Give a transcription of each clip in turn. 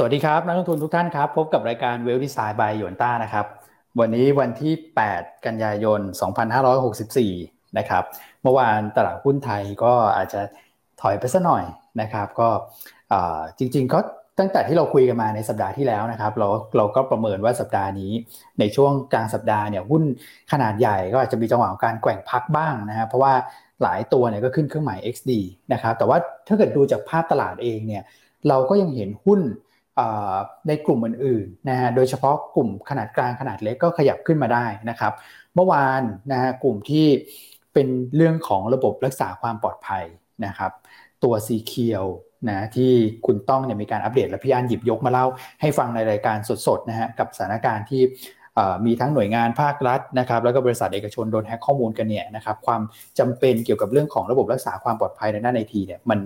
สวัสดีครับ นักลงทุนทุกท่านครับ พบกับรายการเวลดีไซน์บายยนต้านะครับ วันนี้วันที่ 8 กันยายน 2564 นะครับ เมื่อวานตลาดหุ้นไทยก็อาจจะถอยไปสักหน่อยนะครับ ก็จริงๆก็ตั้งแต่ที่เราคุยกันมาในสัปดาห์ที่แล้วนะครับ เราเราก็ประเมินว่าสัปดาห์นี้ ในช่วงกลางสัปดาห์เนี่ยหุ้นขนาดใหญ่ก็อาจจะมีจังหวะของการแกว่งพักบ้างนะครับเพราะว่าหลายตัวเนี่ยก็ขึ้นเครื่องหมาย XD นะครับแต่ว่าถ้าเกิดดูจากภาพตลาดเองเนี่ยเราก็ยังเห็นหุ้น ในกลุ่มอื่นๆนะฮะโดยเฉพาะกลุ่มขนาดกลางขนาดเล็กก็ขยับขึ้นมาได้นะครับ เมื่อวานนะฮะกลุ่มที่เป็นเรื่องของระบบรักษาความปลอดภัยนะครับ ตัวซีเคียวนะที่คุณต้องเนี่ยมีการอัปเดตและพี่อันหยิบยกมาเล่าให้ฟังในรายการสดๆนะฮะกับสถานการณ์ที่ มีทั้งหน่วยงานภาครัฐนะครับแล้วก็บริษัทเอกชนโดนแฮกข้อมูลกันเนี่ยนะครับความจำเป็นเกี่ยวกับเรื่องของระบบรักษาความปลอดภัยในด้านไอทีเนี่ยมัน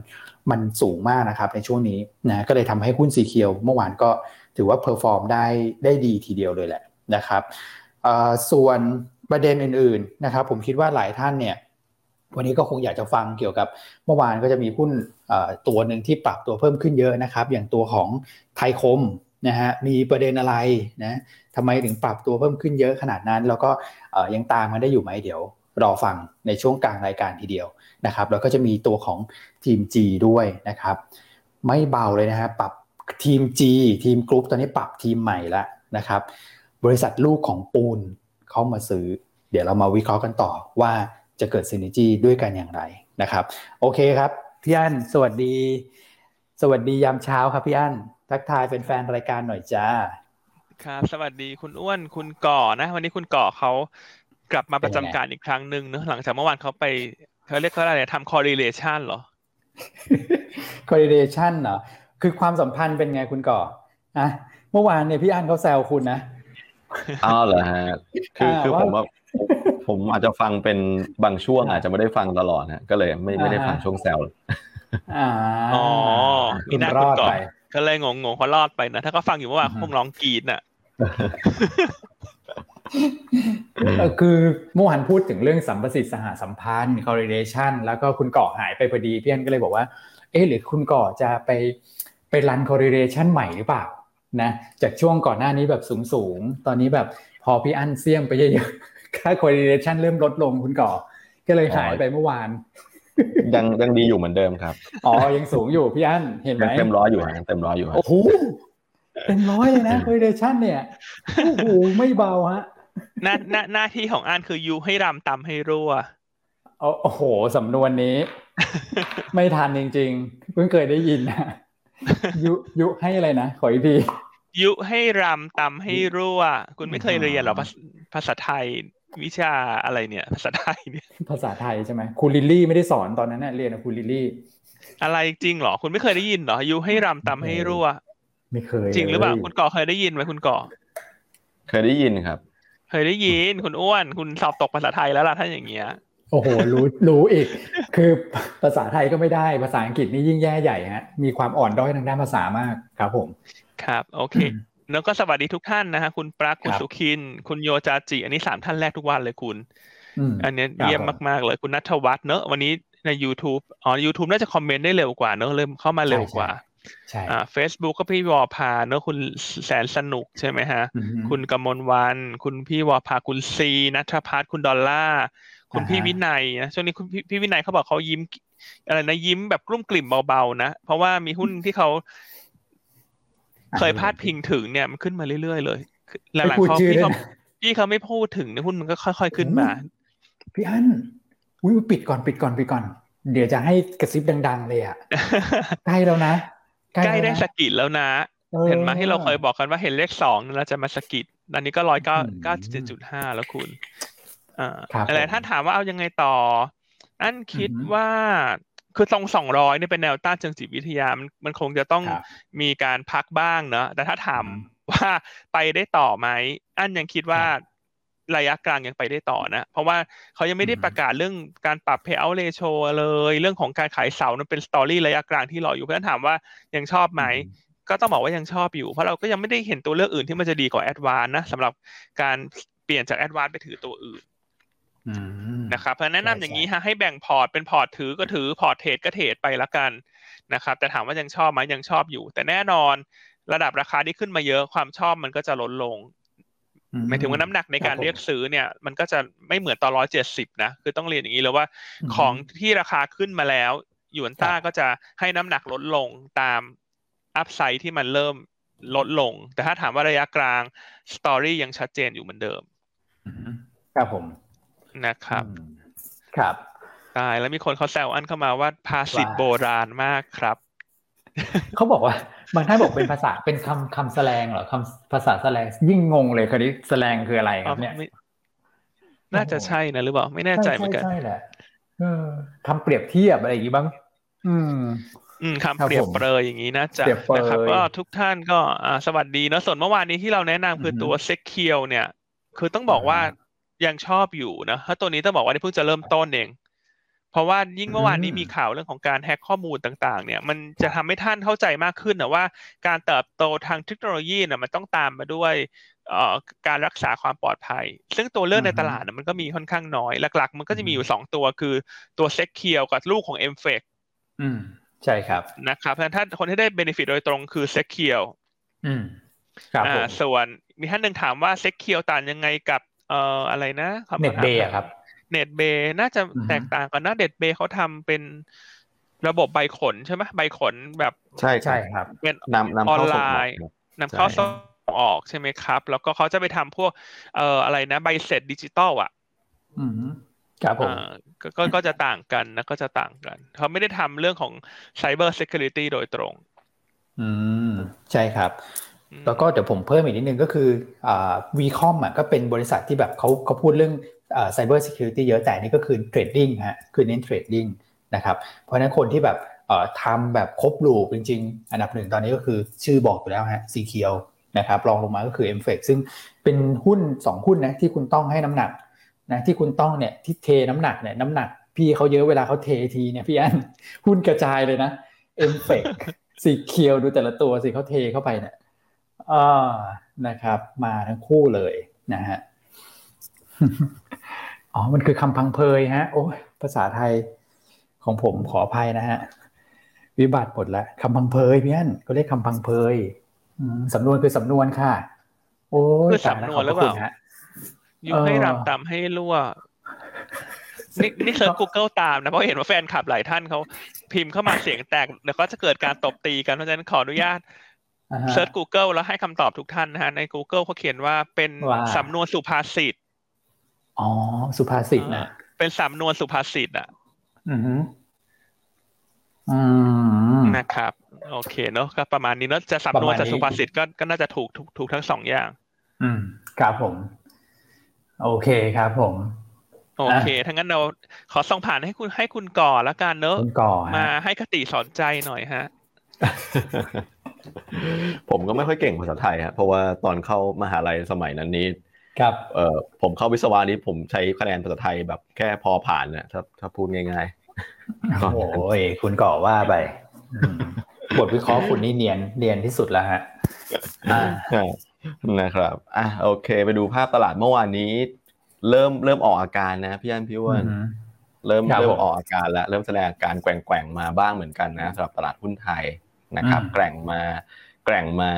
มันสูงมากนะครับในช่วงนี้นะก็เลยทำให้หุ้น SECURE เมื่อวานก็ถือว่า perform ได้ได้ดีทีเดียวเลยแหละนะครับส่วนประเด็นอื่นๆนะครับผมคิดว่าหลายท่านเนี่ยวันนี้ก็คงอยากจะฟังเกี่ยวกับเมื่อวานก็จะมีหุ้นตัวหนึ่งที่ปรับตัวเพิ่มขึ้นเยอะนะครับ อย่างตัวของไทยคม นะฮะมีประเด็นอะไรนะทำไมถึงปรับตัวเพิ่มขึ้นเยอะขนาดนั้น แล้วก็ยังตามมันได้อยู่ไหมเดี๋ยวรอฟังในช่วงกลางรายการทีเดียวนะครับแล้วก็จะมีตัวของทีม G ด้วยนะครับ ไม่เบาเลยนะฮะปรับทีม G ทีมกรุ๊ปตอนนี้ปรับทีมใหม่แล้วนะครับ บริษัทลูกของปูนเข้ามาซื้อ เดี๋ยวเรามาวิเคราะห์กันต่อว่าจะเกิด synergy ด้วยกันอย่างไรนะครับ โอเคครับ พี่อั้นสวัสดี สวัสดียามเช้าครับพี่อั้น ทักทายเป็นแฟนรายการหน่อยจ้า ครับ สวัสดีคุณอ้วนคุณก่อนะ วันนี้คุณก่อเขากลับมาประจำการอีกครั้งหนึ่งเนอะหลังจากเมื่อวานเขาไปเขาเรียกเขาอะไรทำ correlation เหรอ correlation เหรอ คือความสัมพันธ์เป็นไงคุณก่อนะเมื่อวานเนี่ยพี่อันเขาแซวคุณนะอ้าวเหรอฮะคือคือผมว่าผมอาจจะฟังเป็นบางช่วงอาจจะไม่ได้ฟังตลอดฮะก็เลยไม่ไม่ได้ฟังช่วงแซวอ๋อมีน่าคุณก่อ ก็เลยงงงเขารอดไปนะ ถ้าก็ฟังอยู่เมื่อวานคงร้องกรีดน่ะคือเมื่อวานพูดถึงเรื่องสัมประสิทธิ์สหสัมพันธ์ correlation แล้วก็คุณก่อหายไปพอดีพี่อันก็เลยบอกว่า เอ๊ะหรือคุณก่อจะไปไปรัน correlation ใหม่หรือเปล่านะจากช่วงก่อนหน้านี้แบบสูงๆตอนนี้แบบพอพี่อันเสี่ยมไปเยอะๆค่า correlation เริ่มลดลงคุณก่อ ก็เลยหายไปเมื่อวาน ยังยังดีอยู่เหมือนเดิมครับ อ๋อ ยังสูงอยู่พี่อันเห็นไหมเต็มร้อยอยู่ยังเต็มร้อยอยู่โอ้โหเป็นร้อยเลยนะ correlation เนี่ยโอ้โหไม่เบาฮะหน้าหน้าหน้าที่ของอ่านคือยุให้รำตำให้รั่วโอ้โหสำนวนนี้ ไม่ทันจริงๆเพิ่งเคยได้ยินนะยุยุให้อะไรนะขออีกทียุให้รำตำให้รั่ว คุณไม่เคยเรียนหรอภาษาไทย วิชาอะไรเนี่ยภาษาไทยเนี่ยภาษาไทยใช่ไหมคุณลิลลี่ไม่ได้สอนตอนนั้นเน่ยเรียนกับคุณลิลลี่ อะไรจริงเหรอ คุณไม่เคยได้ยินเหรอยุให้รำตำให้รั่ว ไม่เคย จริงหรือเปล่าคุณก่อเคยได้ยินไหมคุณก่อ เคยได้ยินครับ เคยได้ยินคุณอ้วน คุณสอบตกภาษาไทยแล้วล่ะถ้าอย่างเงี้ยโอ้โหรู้รู้อีก คือภาษาไทยก็ไม่ได้ภาษาอังกฤษนี่ยิ่งแย่ใหญ่ฮะมีความอ่อนด้อยทางด้านภาษามากครับผม ครับ โอเค แล้วก็สวัสดีทุกท่านนะฮะคุณปรักคุณสุขิน คุณโยจาจิ อันนี้สามท่านแรกทุกวันเลยคุณ อันนี้เยี่ยมมาก ๆ เลยคุณนัทวัฒน์เนอะวันนี้ใน YouTube อ๋อ YouTube น่าจะคอมเมนต์ได้เร็วกว่าเนอะเริ่มเข้ามาเร็วกว่าใช่เฟซบุ๊กก็พี่วอพาเนอะคุณแสนสนุกใช่ไหมฮะ คุณกมลวัน คุณพี่วอพาคุณซีนัทพัฒน์คุณดอลล่า คุณพี่วินัยนะช่วงนี้คุณพี่วินัยเขาบอกเขายิ้มอะไรนะยิ้มแบบกลุ้มกลิ่มเบาๆนะ เพราะว่ามีหุ้นที่เขา เคยพาดพิงถึงเนี่ยมันขึ้นมาเรื่อยๆเลยหลังๆเขาพี่เขาพี่เขาไม่พูดถึงเนี่ยหุ้นมันก็ค่อย ๆขึ้นมา พี่อันอุ้ยปิดก่อนปิดก่อนปิดก่อน เดี๋ยวจะให้กระซิบดัง ๆ เลยอะใกล้แล้วนะใกล้ได้สกิดแล้วนะเห็นมาที่เราเคยบอกกันว่าเห็นเลขสองเราจะมาสกิดตอนนี้ก็ร้อยเก้าเก้าเจ็ดจุดห้าแล้วคุณอ่าอะไรท่านถามว่าเอายังไงต่อ อันคิดว่า คือตรงสองร้อยเนี่ยเป็นแนวต้านเชิงจิตวิทยามันมันคงจะต้องมีการพักบ้างเนอะแต่ถ้าถามว่าไปได้ต่อไหมอันยังคิดว่าระยะกลางยังไปได้ต่อนะ เพราะว่าเขายังไม่ได้ประกาศเรื่องการปรับ payout ratio เลย เรื่องของการขายเสานั้นเป็นสตอรี่ระยะกลางที่รออยู่เพราะฉะนั้นถามว่ายังชอบไหม ก็ต้องบอกว่ายังชอบอยู่ เพราะเราก็ยังไม่ได้เห็นตัวเลือกอื่นที่มันจะดีกว่าแอดวานนะสำหรับการเปลี่ยนจากแอดวานไปถือตัวอื่น นะครับเพราะแนะนำอย่างนี้ฮะให้แบ่งพอร์ตเป็นพอร์ตถือก็ถือพอร์ตเทรดก็เทรดไปละกันนะครับ แต่ถามว่ายังชอบไหมยังชอบอยู่ แต่แน่นอนระดับราคาที่ขึ้นมาเยอะความชอบมันก็จะลดลงหมายถึงว่าน้ำหนักในการเรียกซื้อเนี่ย มันก็จะไม่เหมือนตอนร้อยเจ็ดสิบนะคือต้องเรียนอย่างนี้เลยว่า ของที่ราคาขึ้นมาแล้วหยวนต้าก็จะให้น้ำหนักลดลงตาม upside ที่มันเริ่มลดลง แต่ถ้าถามว่าระยะกลางสตอรี่ยังชัดเจนอยู่เหมือนเดิมครับผม นะครับครับตายแล้วมีคนเขาแซวอันเข้ามาว่าภาษิตโบราณมากครับ เขาบอกว่าบางท่านบอกเป็นภาษาเป็นคำคำแสลงเหรอคำภาษาแสลงยิ่งงงเลยคราวนี้แสลงคืออะไรครับเนี่ยน่าจะใช่นะหรือเปล่าไม่แน่ใจเหมือนกันใช่แหละคำเปรียบเทียบอะไรอย่างนี้บ้าง อืม อืมคำเปรียบเปรยอย่างนี้น่าจะนะครับ ก็ทุกท่านก็สวัสดีนะส่วนเมื่อวานนี้ที่เราแนะนำคือตัว SECURE เนี่ย คือต้องบอกว่า ยังชอบอยู่นะถ้าตัวนี้ต้องบอกว่าเพิ่งจะเริ่มต้นเอง เพราะว่ายิ่งเมื่อวานนี้มีข่าวเรื่องของการแฮ็กข้อมูลต่าง ๆ เนี่ย มันจะทำให้ท่านเข้าใจมากขึ้นนะว่าการเติบโตทางเทคโนโลยีเนี่ยมันต้องตามมาด้วยการรักษาความปลอดภัย ซึ่งตัวเลือกในตลาดมันก็มีค่อนข้างน้อย หลัก ๆ มันก็จะมีอยู่สองตัวคือตัว SECURE กับลูกของ MFECอืมใช่ครับนะครับถ้าคนที่ได้ benefit โดยตรงคือ Secure อืมครับส่วนมีท่านหนึ่งถามว่า Secure ต่างยังไงกับ เอ่ออะไรนะ Netbay ครับ Netbay น่าจะแตกต่างกันนะ Netbay เขาทำเป็นระบบใบขนใช่ไหมใบขนแบบใช่ใช่ครับเป็นนำนำออนไลน์นำเข้าส่งออกใช่ไหมครับ แล้วก็เขาจะไปทำพวกเอ่ออะไรนะใบเสร็จดิจิตอลอะอืมครับผมก็ก็จะต่างกันนะก็จะต่างกัน เขาไม่ได้ทำเรื่องของไซเบอร์เซ c u r i t y โดยตรง อืม ใช่ครับ แล้วก็เดี๋ยวผมเพิ่มอีกนิดนึงก็คือ VCOM อะก็เป็นบริษัทที่แบบเขาเขาพูดเรื่อง cyber security เยอะแต่นี่ก็คือ trading ฮะคือเน้น trading นะครับเพราะฉะนั้นคนที่แบบทำแบบครบ loop จริง ๆ อันดับหนึ่งตอนนี้ก็คือชื่อบอกอยู่แล้วฮะ Secure นะครับรองลงมาก็คือ m f เฟซึ่งเป็นหุ้น 2 หุ้นนะที่คุณต้องให้น้ำหนักนะที่คุณต้องเนี่ยที่เทน้ำหนักเนี่ยน้ำหนัก พี่เขาเยอะเวลาเขาเททีเนี่ยพี่อันหุ้นกระจายเลยนะ m f เฟสีเคียวดูแต่ละตัวสิเขาเทเข้าไปเนี่ย อ่านะครับ มาทั้งคู่เลยนะฮะอ๋อ มันคือคำพังเพยฮะ โอ้ยภาษาไทยของผมขออภัยนะฮะ วิบัติหมดแล้วคำพังเพยพี่อันก็เรียกคำพังเพยสำนวนคือสำนวนค่ะ โอ้ยคือสำนวนหรือเปล่าอยู่ให้รำตามให้รั่วนี่นี่เซิร์ช Google ตามนะเพราะเห็นว่าแฟนคลับหลายท่านเขาพิมพ์เข้ามาเสียงแตกเดี๋ยวก็จะเกิดการตบตีกันเพราะฉะนั้นขออนุญาต เซิร์ช Google แล้วให้คำตอบทุกท่านนะฮะ ใน Google เขาเขียนว่าเป็นสำนวนสุภาษิต อ๋อ สุภาษิตนะ เป็นสำนวนสุภาษิตอะ อืมนะครับ โอเคเนาะก็ประมาณนี้เนาะจะสำนวนจะสุภาษิตก็ก็น่าจะถูกถูกถูกทั้งสองอย่าง อืมครับผม โอเคครับผมโอเค ทั้งนั้นเราขอส่งผ่านให้คุณให้คุณก่อแล้วกันเนอะคุณก่อมาให้คติสอนใจหน่อยฮะ ผมก็ไม่ค่อยเก่งภาษาไทยฮะเพราะว่าตอนเข้ามหาลัยสมัยนั้นนี้ครับเอ่อผมเข้าวิศวะนี้ผมใช้คะแนนภาษาไทยแบบแค่พอผ่านเนี่ยถ้าถ้าพูดง่ายๆโอ้ยคุณก่อว่าไปบทวิเคราะห์คุณนี่เนียนเนียนที่สุดแล้วฮะนะครับอะโอเค ไปดูภาพตลาดเมื่อวานนี้ เริ่มเริ่มออกอาการนะพี่อันพี่วันเริ่มเริ่มออกอาการแล้วเริ่มแสดงอาการแกว่งๆมาบ้างเหมือนกันนะสำหรับตลาดหุ้นไทย นะครับแกว่งมาแกว่งมา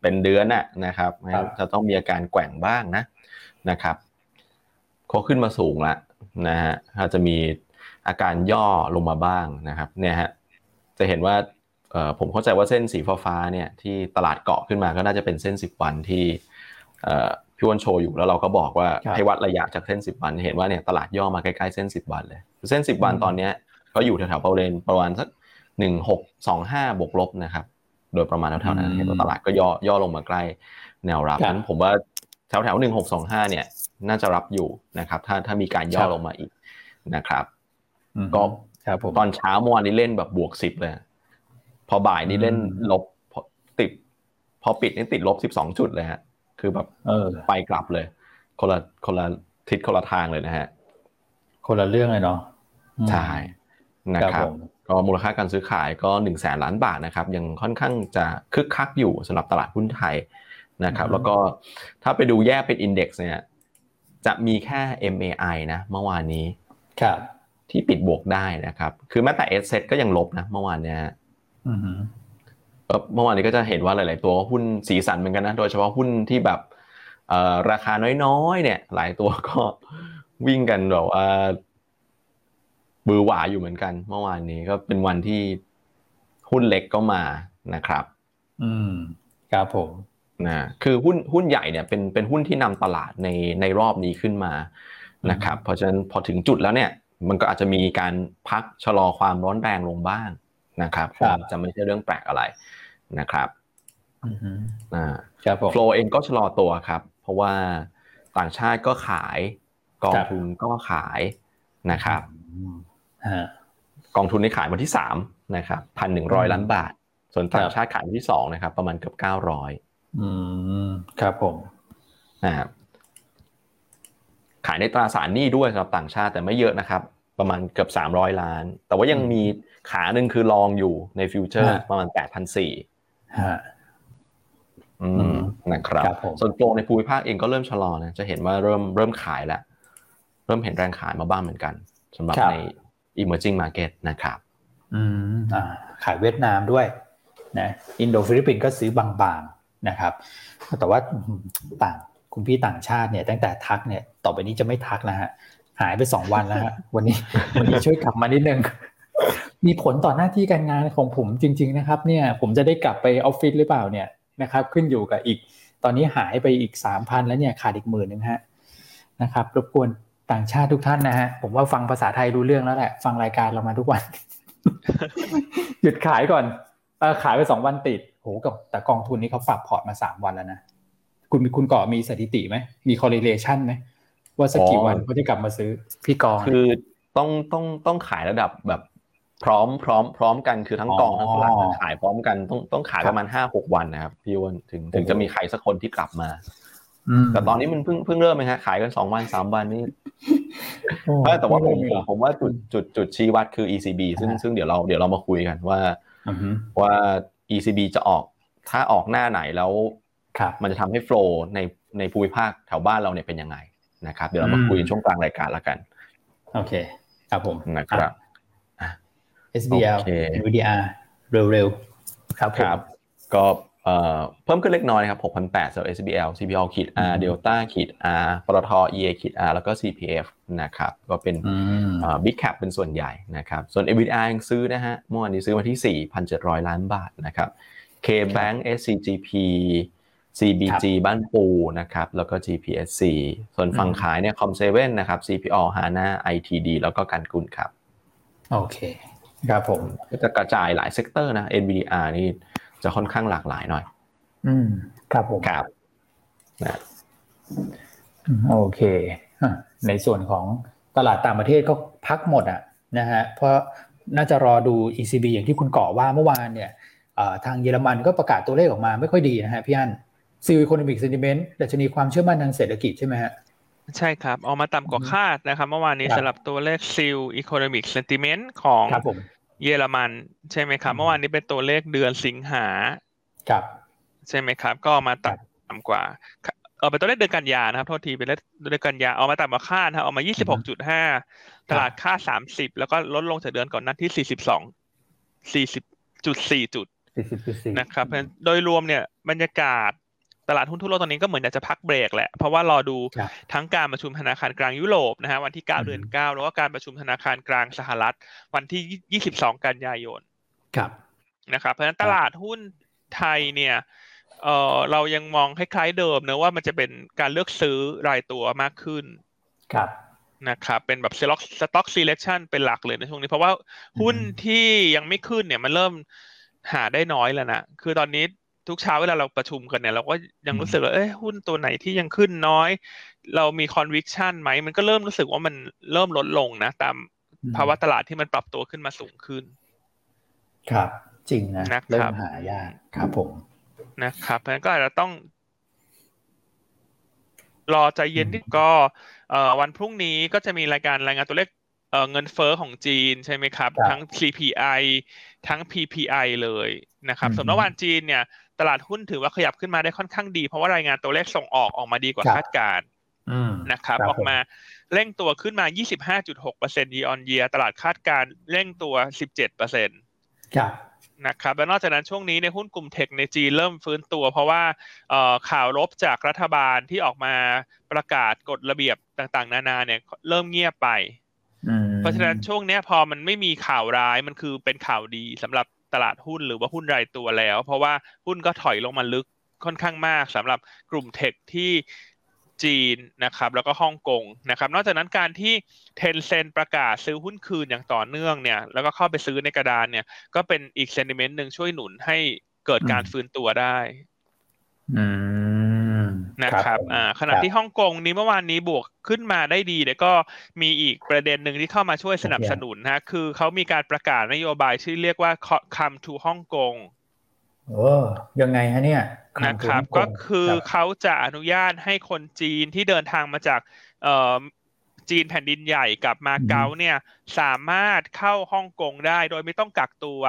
เป็นเดือนน่ะนะครับจะต้องมีอาการแกว่งบ้างนะนะครับเขาขึ้นมาสูงละนะฮะอาจจะมีอาการย่อลงมาบ้างนะครับเนี่ยฮะจะเห็นว่าผมเข้าใจว่าเส้นสีฟ้าเนี่ยที่ตลาดเกาะขึ้นมาก็น่าจะเป็นเส้นสิบวันที่พี่วันโชว์อยู่แล้วเราก็บอกว่าให้วัดระยะจากเส้นสิบวันเห็นว่าเนี่ยตลาดย่อมาใกล้ๆเส้นสิบวันเลย เส้นสิบวันตอนเนี้ยก็อยู่แถวๆประมาณประมาณสัก หนึ่งหกสองห้าบวกลบนะครับ โดยประมาณแถวๆนั้นเห็นว่าตลาดก็ย่อย่อลงมาใกล้แนวรับนั้นผมว่าแถวแถวหนึ่งหกสองห้าเนี่ย น่าจะรับอยู่นะครับ ถ้าถ้ามีการย่อลงมาอีกนะครับก็ตอนเช้าเมื่อวานนี้เล่นแบบบวกสิบเลย พอบ่ายนี้เล่นลบติด พอปิดนี่ติดลบสิบสองจุดเลยฮะ คือแบบไปกลับเลย คนละคนละทิศคนละทางเลยนะฮะ คนละเรื่องเลยเนาะใช่นะครับ ก็มูลค่าการซื้อขายก็หนึ่งแสนล้านบาทนะครับยังค่อนข้างจะคึกคักอยู่สำหรับตลาดหุ้นไทยนะครับแล้วก็ถ้าไปดูแยกเป็น index เนี่ยจะมีแค่ MAI นะเมื่อวานนี้ครับที่ปิดบวกได้นะครับ คือแม้แต่เอสเซก็ยังลบนะเมื่อวานเนี้ยเมื่อวานนี้ก็จะเห็นว่าหลาย ๆ ตัวหุ้นสีสันเหมือนกันนะ โดยเฉพาะหุ้นที่แบบราคาน้อย ๆ เนี่ย หลายตัวก็วิ่งกันแบบว่า หวือหวาอยู่เหมือนกัน เมื่อวานนี้ก็เป็นวันที่หุ้นเล็กก็มานะครับ อืมครับผมนะคือหุ้นหุ้นใหญ่เนี่ยเป็นเป็นหุ้นที่นำตลาดในในรอบนี้ขึ้นมานะครับ เพราะฉะนั้นพอถึงจุดแล้วเนี่ย มันก็อาจจะมีการพักชะลอความร้อนแรงลงบ้างนะครับจะไม่ใช่เรื่องแปลกอะไรนะครับอ่าครับโฟลเองก็ชะลอตัวครับ เพราะว่าต่างชาติก็ขายกองทุนก็ขายนะครับ กองทุนในขายวันที่สามนะครับพันหนึ่งร้อยล้านบาท ส่วนต่างชาติขายวันที่สองนะครับ ประมาณเกือบเก้าร้อยอืมครับผมนะครับขายในตราสารหนี้ด้วยสำหรับต่างชาติแต่ไม่เยอะนะครับ ประมาณเกือบสามร้อยล้าน แต่ว่ายังมีขาหนึ่งคือลองอยู่ในฟิวเจอร์ประมาณแปดพันสี่นะครับส่วนโปรในภูมิภาคเองก็เริ่มชะลอนะจะเห็นว่าเริ่มเริ่มขายแล้ว เริ่มเห็นแรงขายมาบ้างเหมือนกันสำหรับใน emerging market นะครับอืมอ่าขายเวียดนามด้วยนะอินโดฟิลิปปินส์ก็ซื้อบางๆนะครับแต่ว่าต่างคุณพี่ต่างชาติเนี่ยตั้งแต่ทักเนี่ยต่อไปนี้จะไม่ทักแล้วฮะหายไปสองวันแล้วฮะวันนี้วันนี้ช่วยกลับมานิดนึงมีผลต่อหน้าที่การงานของผมจริง ๆนะครับ เนี่ยผมจะได้กลับไปออฟฟิศหรือเปล่าเนี่ยนะครับขึ้นอยู่กับอีก ตอนนี้หายไปอีกสามพันแล้วเนี่ยขาดอีกหมื่นนึงฮะนะครับรบกวน ต่างชาติทุกท่านนะฮะผมว่าฟังภาษาไทยรู้เรื่องแล้วแหละ ฟังรายการเรามาทุกวัน หยุดขายก่อนอขายไปสองวันติดโหกับแต่กองทุนนี้เขาปรับพอร์ตมาสามวันแล้วนะคุณมีคุณก่อมีสถิติไหมมี correlation ไหมว่าสักกี่วันเขาจะกลับมาซื้อพี่กองคือต้องต้องต้องขายระดับแบบพร้อมพร้อมพร้อมกันคือทั้งกองทั้งตลาดขายพร้อมกันต้องต้องขายประมาณห้าหกวันนะครับพี่วันถึงถึงจะมีใครสักคนที่กลับมา แต่ตอนนี้มันเพิ่งเพิ่งเริ่มไหมฮะขายกันสองวันสามวันนี่แต่ว่าผมผมว่าจุดจุดจุดชี้วัดคือ ECB ซึ่งซึ่งเดี๋ยวเราเดี๋ยวเรามาคุยกันว่าว่า ECB จะออกถ้าออกหน้าไหนแล้วมันจะทำให้โฟล์ในในภูมิภาคแถวบ้านเราเนี่ยเป็นยังไงนะครับ เดี๋ยวเรามาคุยช่วงกลางรายการแล้วกัน โอเค ครับผมนะครับ SBL NVDR เร็วๆ ครับครับ ก็ เพิ่มขึ้นเล็กน้อยครับ6,800สำหรับ SBL CPO ขีด R Delta ขีด R ปตท EA ขีด R แล้วก็ CPF นะครับ ก็เป็น Big Cap เป็นส่วนใหญ่นะครับ ส่วน NVDR ยังซื้อนะฮะ เมื่อวานนี้ซื้อมาที่ 4,700 ล้านบาทนะครับ K-Bank SCGP CBG บ้านปูนะครับ แล้วก็ GPSC ส่วนฝั่งขายเนี่ย COM7นะครับ CPO HANA ITD แล้วก็กันกุลครับ โอเค ครับผม ก็จะกระจายหลาย sector นะ NVDR นี่ จะค่อนข้างหลากหลายหน่อย อืมครับผมครับนะโอเค ในส่วนของตลาดต่างประเทศก็พักหมดอะนะฮะเพราะน่าจะรอดู ECB อย่างที่คุณกอว่าเมื่อวานเนี่ยทางเยอรมันก็ประกาศตัวเลขออกมาไม่ค่อยดีนะฮะพี่อันZEW Economic Sentiment ดัชนีความเชื่อมั่นทางเศรษฐกิจใช่ไหมฮะใช่ครับ ออกมาต่ำกว่าคาดนะครับ เมื่อวานนี้สำหรับตัวเลข ZEW Economic Sentiment ของ เยอรมันใช่ไหมครับ เมื่อวานนี้เป็นตัวเลขเดือนสิงหาครับใช่ไหมครับ ก็มาต่ำกว่าเออเป็นตัวเลขเดือนกันยานะครับโทษทีเป็นเลขเดือนกันยาออกมาต่ำกว่าคาดครับออกมา26.5ตลาดคาด30แล้วก็ลดลงจากเดือนก่อนนั้นที่42 40.4จุดนะครับโดยรวมเนี่ยบรรยากาศ ตลาดหุ้นทั่วโลกตอนนี้ก็เหมือนจะพักเบรกแหละ เพราะว่ารอดูทั้งการประชุมธนาคารกลางยุโรปนะฮะวันที่ 9 เดือน 9 แล้วก็การประชุมธนาคารกลางสหรัฐ วันที่ 22 กันยายนครับนะครับเพราะฉะนั้นตลาดหุ้นไทยเนี่ยเออเรายังมองคล้ายๆเดิมเนาะว่ามันจะเป็นการเลือกซื้อรายตัวมากขึ้นครับนะครับเป็นแบบ stock stock selection เป็นหลักเลยในช่วงนี้ เพราะว่าหุ้นที่ยังไม่ขึ้นเนี่ยมันเริ่มหาได้น้อยแล้วนะ คือตอนนี้ ทุกเช้าเวลาเราประชุมกันเนี่ยเราก็ยังรู้สึกว่าเอ้ยหุ้นตัวไหนที่ยังขึ้นน้อย เรามีคอนวิคชันไหม มันก็เริ่มรู้สึกว่ามันเริ่มลดลงนะ ตามภาวะตลาดที่มันปรับตัวขึ้นมาสูงขึ้น ครับ จริงนะเริ่มหายากครับผมนะครับเพราะฉะนั้นก็อาจจะต้อง รอใจเย็นนิดก็วันพรุ่งนี้ก็จะมีรายการรายงานตัวเลขเงินเฟอ้อของจีนใช่ไหมครับ ทั้ง CPI ทั้ง PPI เลยนะครับสำหรับวันจีนเนี่ย ตลาดหุ้นถือว่าขยับขึ้นมาได้ค่อนข้างดี เพราะว่ารายงานตัวเลขส่งออกออกมาดีกว่าคาดการณ์นะครับ ออกมาเร่งตัวขึ้นมา 25.6% year on year ตลาดคาดการเร่งตัว 17%ครับนะครับแล้วนอกจากนั้นช่วงนี้ในหุ้นกลุ่มเทคในจีนเริ่มฟื้นตัว เพราะว่าข่าวลบจากรัฐบาลที่ออกมาประกาศกฎระเบียบต่างๆ นานาเนี่ยเริ่มเงียบไป เพราะฉะนั้นช่วงนี้พอมันไม่มีข่าวร้ายมันคือเป็นข่าวดีสำหรับ ตลาดหุ้นหรือว่าหุ้นรายตัวแล้ว เพราะว่าหุ้นก็ถอยลงมาลึกค่อนข้างมากสำหรับกลุ่มเทคที่จีนนะครับแล้วก็ฮ่องกงนะครับ นอกจากนั้นการที่เทนเซนประกาศซื้อหุ้นคืนอย่างต่อเนื่องเนี่ยแล้วก็เข้าไปซื้อในกระดานเนี่ย ก็เป็นอีกเซนิเมนต์หนึ่งช่วยหนุนให้เกิดการฟื้นตัวได้ นะครับอ่าขณะที่ฮ่องกงนี้เมื่อวานนี้บวกขึ้นมาได้ดีแต่ก็มีอีกประเด็นหนึ่งที่เข้ามาช่วยสนับสนุนนะคือเขามีการประกาศนโยบายที่เรียกว่า come to ฮ่องกงโอ้ยังไงฮะเนี่ยนะครับก็คือเขาจะอนุญาตให้คนจีนที่เดินทางมาจากเอ่อจีนแผ่นดินใหญ่กับมาเก๊าเนี่ยสามารถเข้าฮ่องกงได้โดยไม่ต้องกักตัว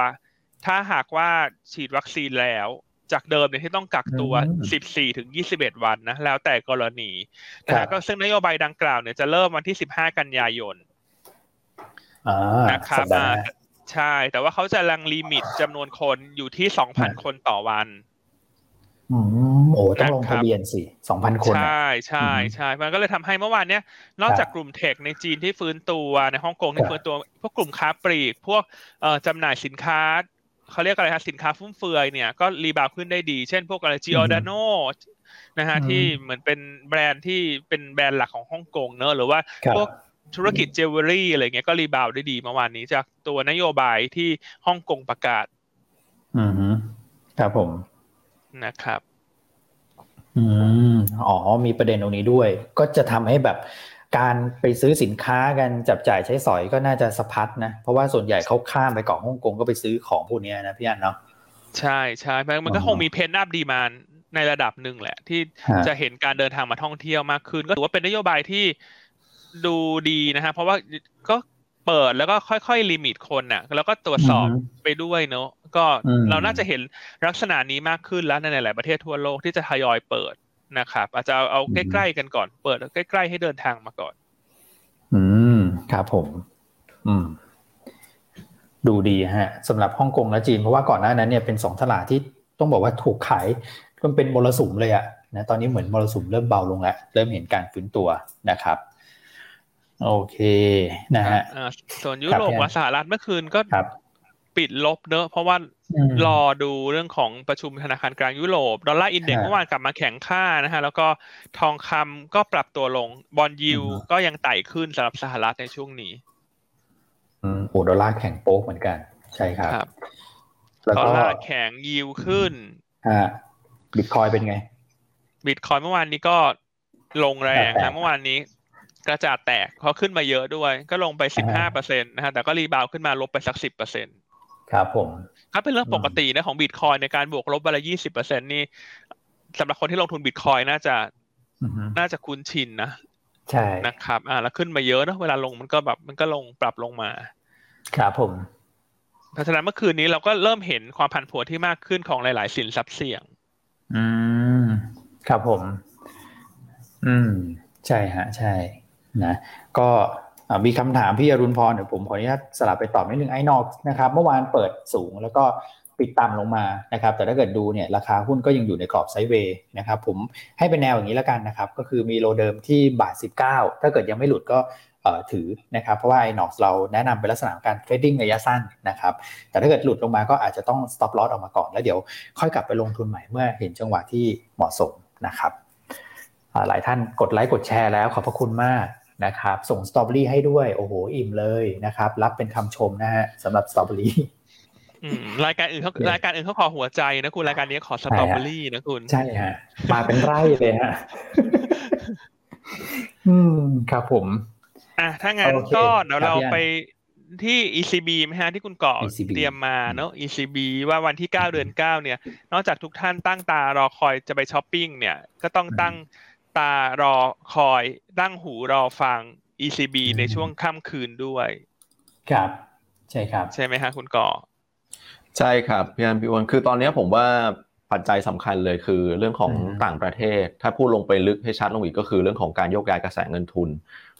ถ้าหากว่าฉีดวัคซีนแล้ว จากเดิมเนี่ยที่ต้องกักตัว 14 ถึง 21 วันนะ แล้วแต่กรณีนะฮะก็ซึ่งนโยบายดังกล่าวเนี่ยจะเริ่มวันที่ 15 กันยายนนะครับใช่ แต่ว่าเขาจะลังลิมิตจำนวนคนอยู่ที่ 2,000 คนต่อวันอืมโอ้ต้องลงทะเบียนสิสองพันคนใช่ใช่ใช่มันก็เลยทำให้เมื่อวานเนี้ยนอกจากกลุ่มเทคในจีนที่ฟื้นตัวในฮ่องกงที่ฟื้นตัว พวกกลุ่มค้าปลีก พวกเอ่อจำหน่ายสินค้า เขาเรียกอะไรฮะสินค้าฟุ่มเฟือยเนี่ยก็ rebound ขึ้นได้ดี เช่นพวกอะไร Giordano นะฮะที่เหมือนเป็นแบรนด์ที่เป็นแบรนด์หลักของฮ่องกงเนอะหรือว่าพวกธุรกิจเจวเวลรี่อะไรเงี้ยก็ rebound ได้ดีเมื่อวานนี้จากตัวนโยบายที่ฮ่องกงประกาศ อืมครับผมนะครับ อืมอ๋อมีประเด็นตรงนี้ด้วย ก็จะทำให้แบบ การไปซื้อสินค้ากันจับจ่ายใช้สอยก็น่าจะสะพัดนะ เพราะว่าส่วนใหญ่เขาข้ามไปเกาะฮ่องกงก็ไปซื้อของพวกนี้นะพี่อันเนาะใช่ใช่มันก็คงมีเพนนับดีมานในระดับหนึ่งแหละ ที่จะเห็นการเดินทางมาท่องเที่ยวมากขึ้น ก็ถือว่าเป็นนโยบายที่ดูดีนะฮะเพราะว่าก็เปิดแล้วก็ค่อยๆลิมิตคนน่ะ แล้วก็ตรวจสอบไปด้วยเนาะก็เราน่าจะเห็นลักษณะนี้มากขึ้นแล้วในหลายประเทศทั่วโลกที่จะทยอยเปิด นะครับ อาจจะเอาใกล้ๆกันก่อน เปิดใกล้ๆให้เดินทางมาก่อน อืมครับผม อืม ดูดีฮะสำหรับฮ่องกงและจีนเพราะว่าก่อนหน้านั้นเนี่ยเป็นสองตลาดที่ต้องบอกว่าถูกขายมันเป็นมรสุมเลยอะนะตอนนี้เหมือนมรสุมเริ่มเบาลงแล้วเริ่มเห็นการฟื้นตัวนะครับ โอเคนะฮะส่วนยุโรปกับสหรัฐเมื่อคืนก็ ปิดลบเนอะเพราะว่ารอดูเรื่องของประชุมธนาคารกลางยุโรป ดอลลาร์ index เมื่อวานกลับมาแข็งค่านะฮะ แล้วก็ทองคำก็ปรับตัวลง bond yield ก็ยังไต่ขึ้นสำหรับสหรัฐในช่วงนี้ อืมโอ้ดอลลาร์แข็งโป๊กเหมือนกัน ใช่ครับ ดอลลาร์แข็งยิวขึ้นฮะบิตคอยเป็นไง บิตคอยเมื่อวานนี้ก็ลงแรงนะเมื่อวานนี้กระจาดแตกเพราะขึ้นมาเยอะด้วย ก็ลงไปสิบห้าเปอร์เซ็นต์นะฮะแต่ก็ rebound ขึ้นมาลบไปสักสิบเปอร์เซ็นต์ ครับผมถ้าเป็นเรื่องปกตินะของบิตคอยในการบวกลบวันละยี่สิบเปอร์เซ็นนี่สำหรับคนที่ลงทุนบิตคอยน่าจะน่าจะคุ้นชินนะใช่นะครับ อ่า แล้วขึ้นมาเยอะนะเวลาลงมันก็แบบมันก็ลงปรับลงมา ครับผมเพราะฉะนั้นเมื่อคืนนี้เราก็เริ่มเห็นความผันผวนที่มากขึ้นของหลาย ๆ สินทรัพย์เสี่ยง อืม ครับผม อืม ใช่ฮะ ใช่ นะ ก็ มีคำถามพี่อรุณพรเดี๋ยวผมขออนุญาตสลับไปตอบนิดนึงไอ้นอกนะครับเมื่อวานเปิดสูงแล้วก็ปิดต่ำลงมานะครับ แต่ถ้าเกิดดูเนี่ยราคาหุ้นก็ยังอยู่ในกรอบไซด์เวย์นะครับ ผมให้เป็นแนวอย่างนี้แล้วกันนะครับ ก็คือมีโลเดิมที่บาท 19 ถ้าเกิดยังไม่หลุดก็ถือนะครับ เพราะว่าไอ้นอกเราแนะนำเป็นลักษณะการเทรดดิ้งระยะสั้นนะครับ แต่ถ้าเกิดหลุดลงมาก็อาจจะต้อง stop loss ออกมาก่อน แล้วเดี๋ยวค่อยกลับไปลงทุนใหม่เมื่อเห็นจังหวะที่เหมาะสมนะครับหลายท่านกดไลค์กดแชร์แล้วขอบพระคุณมาก นะครับส่งสตรอเบอรี่ให้ด้วยโอ้โหอิ่มเลยนะครับ รับเป็นคำชมนะฮะสำหรับสตรอเบอรี่รายการอื่นเขารายการอื่นเขาขอหัวใจนะคุณรายการนี้ขอสตรอเบอรี่นะคุณ ใช่ฮะมาเป็นไร่เลยฮะอืมครับผม อะถ้างั้นก็เดี๋ยวเราไปที่ ECB ไหมฮะที่คุณเกาะเตรียมมาเนาะ ECB ว่าวันที่เก้าเดือนเก้าเนี่ย นอกจากทุกท่านตั้งตารอคอยจะไปช้อปปิ้งเนี่ย ก็ต้องตั้ง ตารอคอยตั้งหูรอฟัง ECB ในช่วงค่ำคืนด้วย ครับ ใช่ครับ ใช่ไหมฮะคุณก่อ ใช่ครับพี่อันพี่วันคือตอนนี้ผมว่าปัจจัยสำคัญเลยคือเรื่องของต่างประเทศ ถ้าพูดลงไปลึกให้ชัดลงอีกก็คือเรื่องของการโยกย้ายกระแสเงินทุน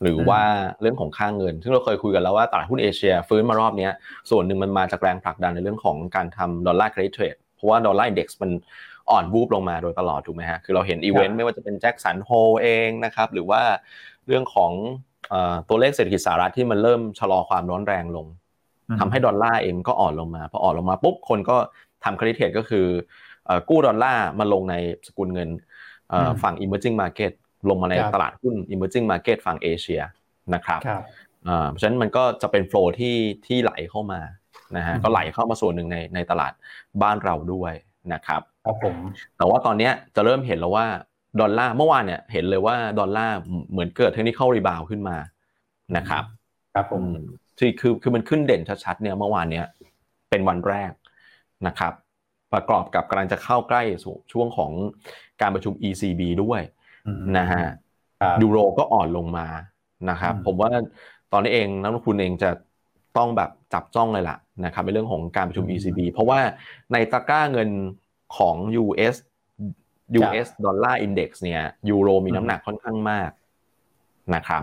หรือว่าเรื่องของค่างเงิน ซึ่งเราเคยคุยกันแล้วว่าตลาดหุ้นเอเชีย ฟื้นมารอบนี้ส่วนหนึ่งมันมาจากแรงผลักดันในเรื่องของการทำ dollar carry trade เพราะว่าดอลลาร์อินดี x มัน อ่อนวูบลงมาโดยตลอดถูกไหมฮะคือเราเห็นอีเวนต์ไม่ว่าจะเป็น Jackson Hole เองนะครับหรือว่าเรื่องของตัวเลขเศรษฐกิจสหรัฐที่มันเริ่มชะลอความร้อนแรงลงทำให้ดอลลาร์เองก็อ่อนลงมาพออ่อนลงมาปุ๊บคนก็ทำ carry trade ก็คือกู้ดอลลาร์มาลงในสกุลเงินฝั่ง emerging market ลงมาในตลาดหุ้น emerging market ฝั่งเอเชียนะครับเพราะฉะนั้นมันก็จะเป็นโฟล์ที่ที่ไหลเข้ามานะฮะก็ไหลเข้ามาส่วนหนึ่งในในตลาดบ้านเราด้วยนะครับ ครับผมแต่ว่าตอนนี้จะเริ่มเห็นแล้วว่าดอลลาร์เมื่อวานเนี่ยเห็นเลยว่าดอลลาร์เหมือนเกิดเทคนิคเข้ารีบาวขึ้นมานะครับครับผมที่คือคือมันขึ้นเด่นชัดๆเนี่ยเมื่อวานเนี้ยเป็นวันแรกนะครับ ประกอบกับกำลังจะเข้าใกล้สู่ช่วงของการประชุม ECB ด้วยนะฮะยูโรก็อ่อนลงมานะครับผมว่าตอนนี้เองนักลงทุนเองจะต้องแบบจับจ้องเลยล่ะนะครับในเรื่องของการประชุม ECB เพราะว่าในตะกร้าเงิน ของ US US ดอลลาร์อินเด็กซ์เนี่ยยูโรมีน้ำหนักค่อนข้างมากนะครับ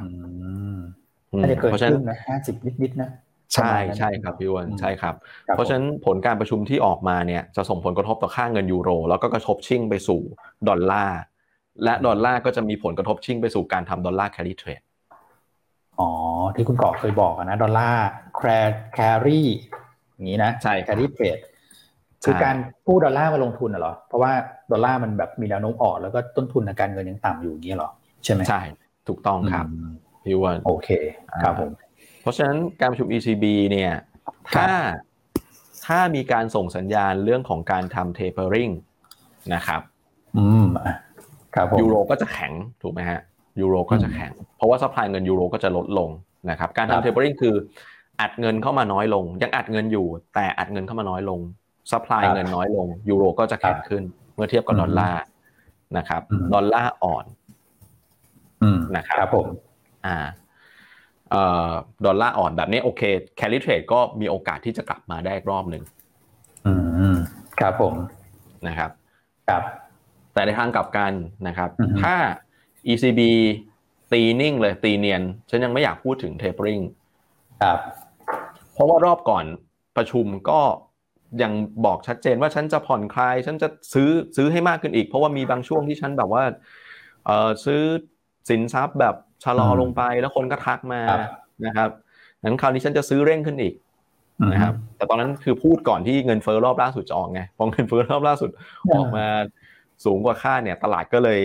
เพราะฉะนั้นห้าสิบนิดๆนะใช่ใช่ครับพี่อันใช่ครับ เพราะฉะนั้นผลการประชุมที่ออกมาเนี่ยจะส่งผลกระทบต่อค่าเงินยูโร แล้วก็กระทบชิ่งไปสู่ดอลลาร์และดอลลาร์ก็จะมีผลกระทบชิ่งไปสู่การทำ dollar carry tradeอ๋อ ที่คุณกอเคยบอกนะ dollar carry carry อย่างนี้นะใช่ carry trade คือการกู้ดอลลาร์มาลงทุนเหรอ เพราะว่าดอลลาร์มันแบบมีแนวโน้มอ่อนแล้วก็ต้นทุนทางการเงินยังต่ำอยู่อย่างนี้เหรอ ใช่ไหมใช่ ถูกต้องครับพี่อันโอเคครับผมเพราะฉะนั้นการประชุม ECB เนี่ยถ้าถ้ามีการส่งสัญญาณเรื่องของการทำ tapering นะครับ อืมครับยูโรก็จะแข็งถูกไหมฮะยูโรก็จะแข็ง เพราะว่า supply เงินยูโรก็จะลดลงนะครับ การทำ tapering คืออัดเงินเข้ามาน้อยลง ยังอัดเงินอยู่แต่อัดเงินเข้ามาน้อยลง supply เงินน้อยลงยูโรก็จะแข็งขึ้น เมื่อเทียบกับดอลลาร์นะครับดอลลาร์อ่อนนะครับครับผมอ่าดอลลาร์อ่อนแบบนี้โอเคแคลิเทรดก็มีโอกาสที่จะกลับมาได้รอบหนึ่งอืมครับผมนะครับครับ แต่ในทางกลับกันนะครับ ถ้า ECB ตีนิ่งเลยตีเนียน ฉันยังไม่อยากพูดถึง tapering ครับเพราะว่ารอบก่อนประชุมก็ ยังบอกชัดเจนว่าฉันจะผ่อนคลาย ฉันจะซื้อซื้อให้มากขึ้นอีก เพราะว่ามีบางช่วงที่ฉันแบบว่าเออซื้อสินทรัพย์แบบชะลอลงไปแล้วคนก็ทักมานะครับงั้นคราวนี้ฉันจะซื้อเร่งขึ้นอีกนะครับ แต่ตอนนั้นคือพูดก่อนที่เงินเฟ้อรอบล่าสุดจะออกไงพอเงินเฟ้อรอบล่าสุดออกมาสูงกว่าค่าเนี่ย ตลาดก็เลย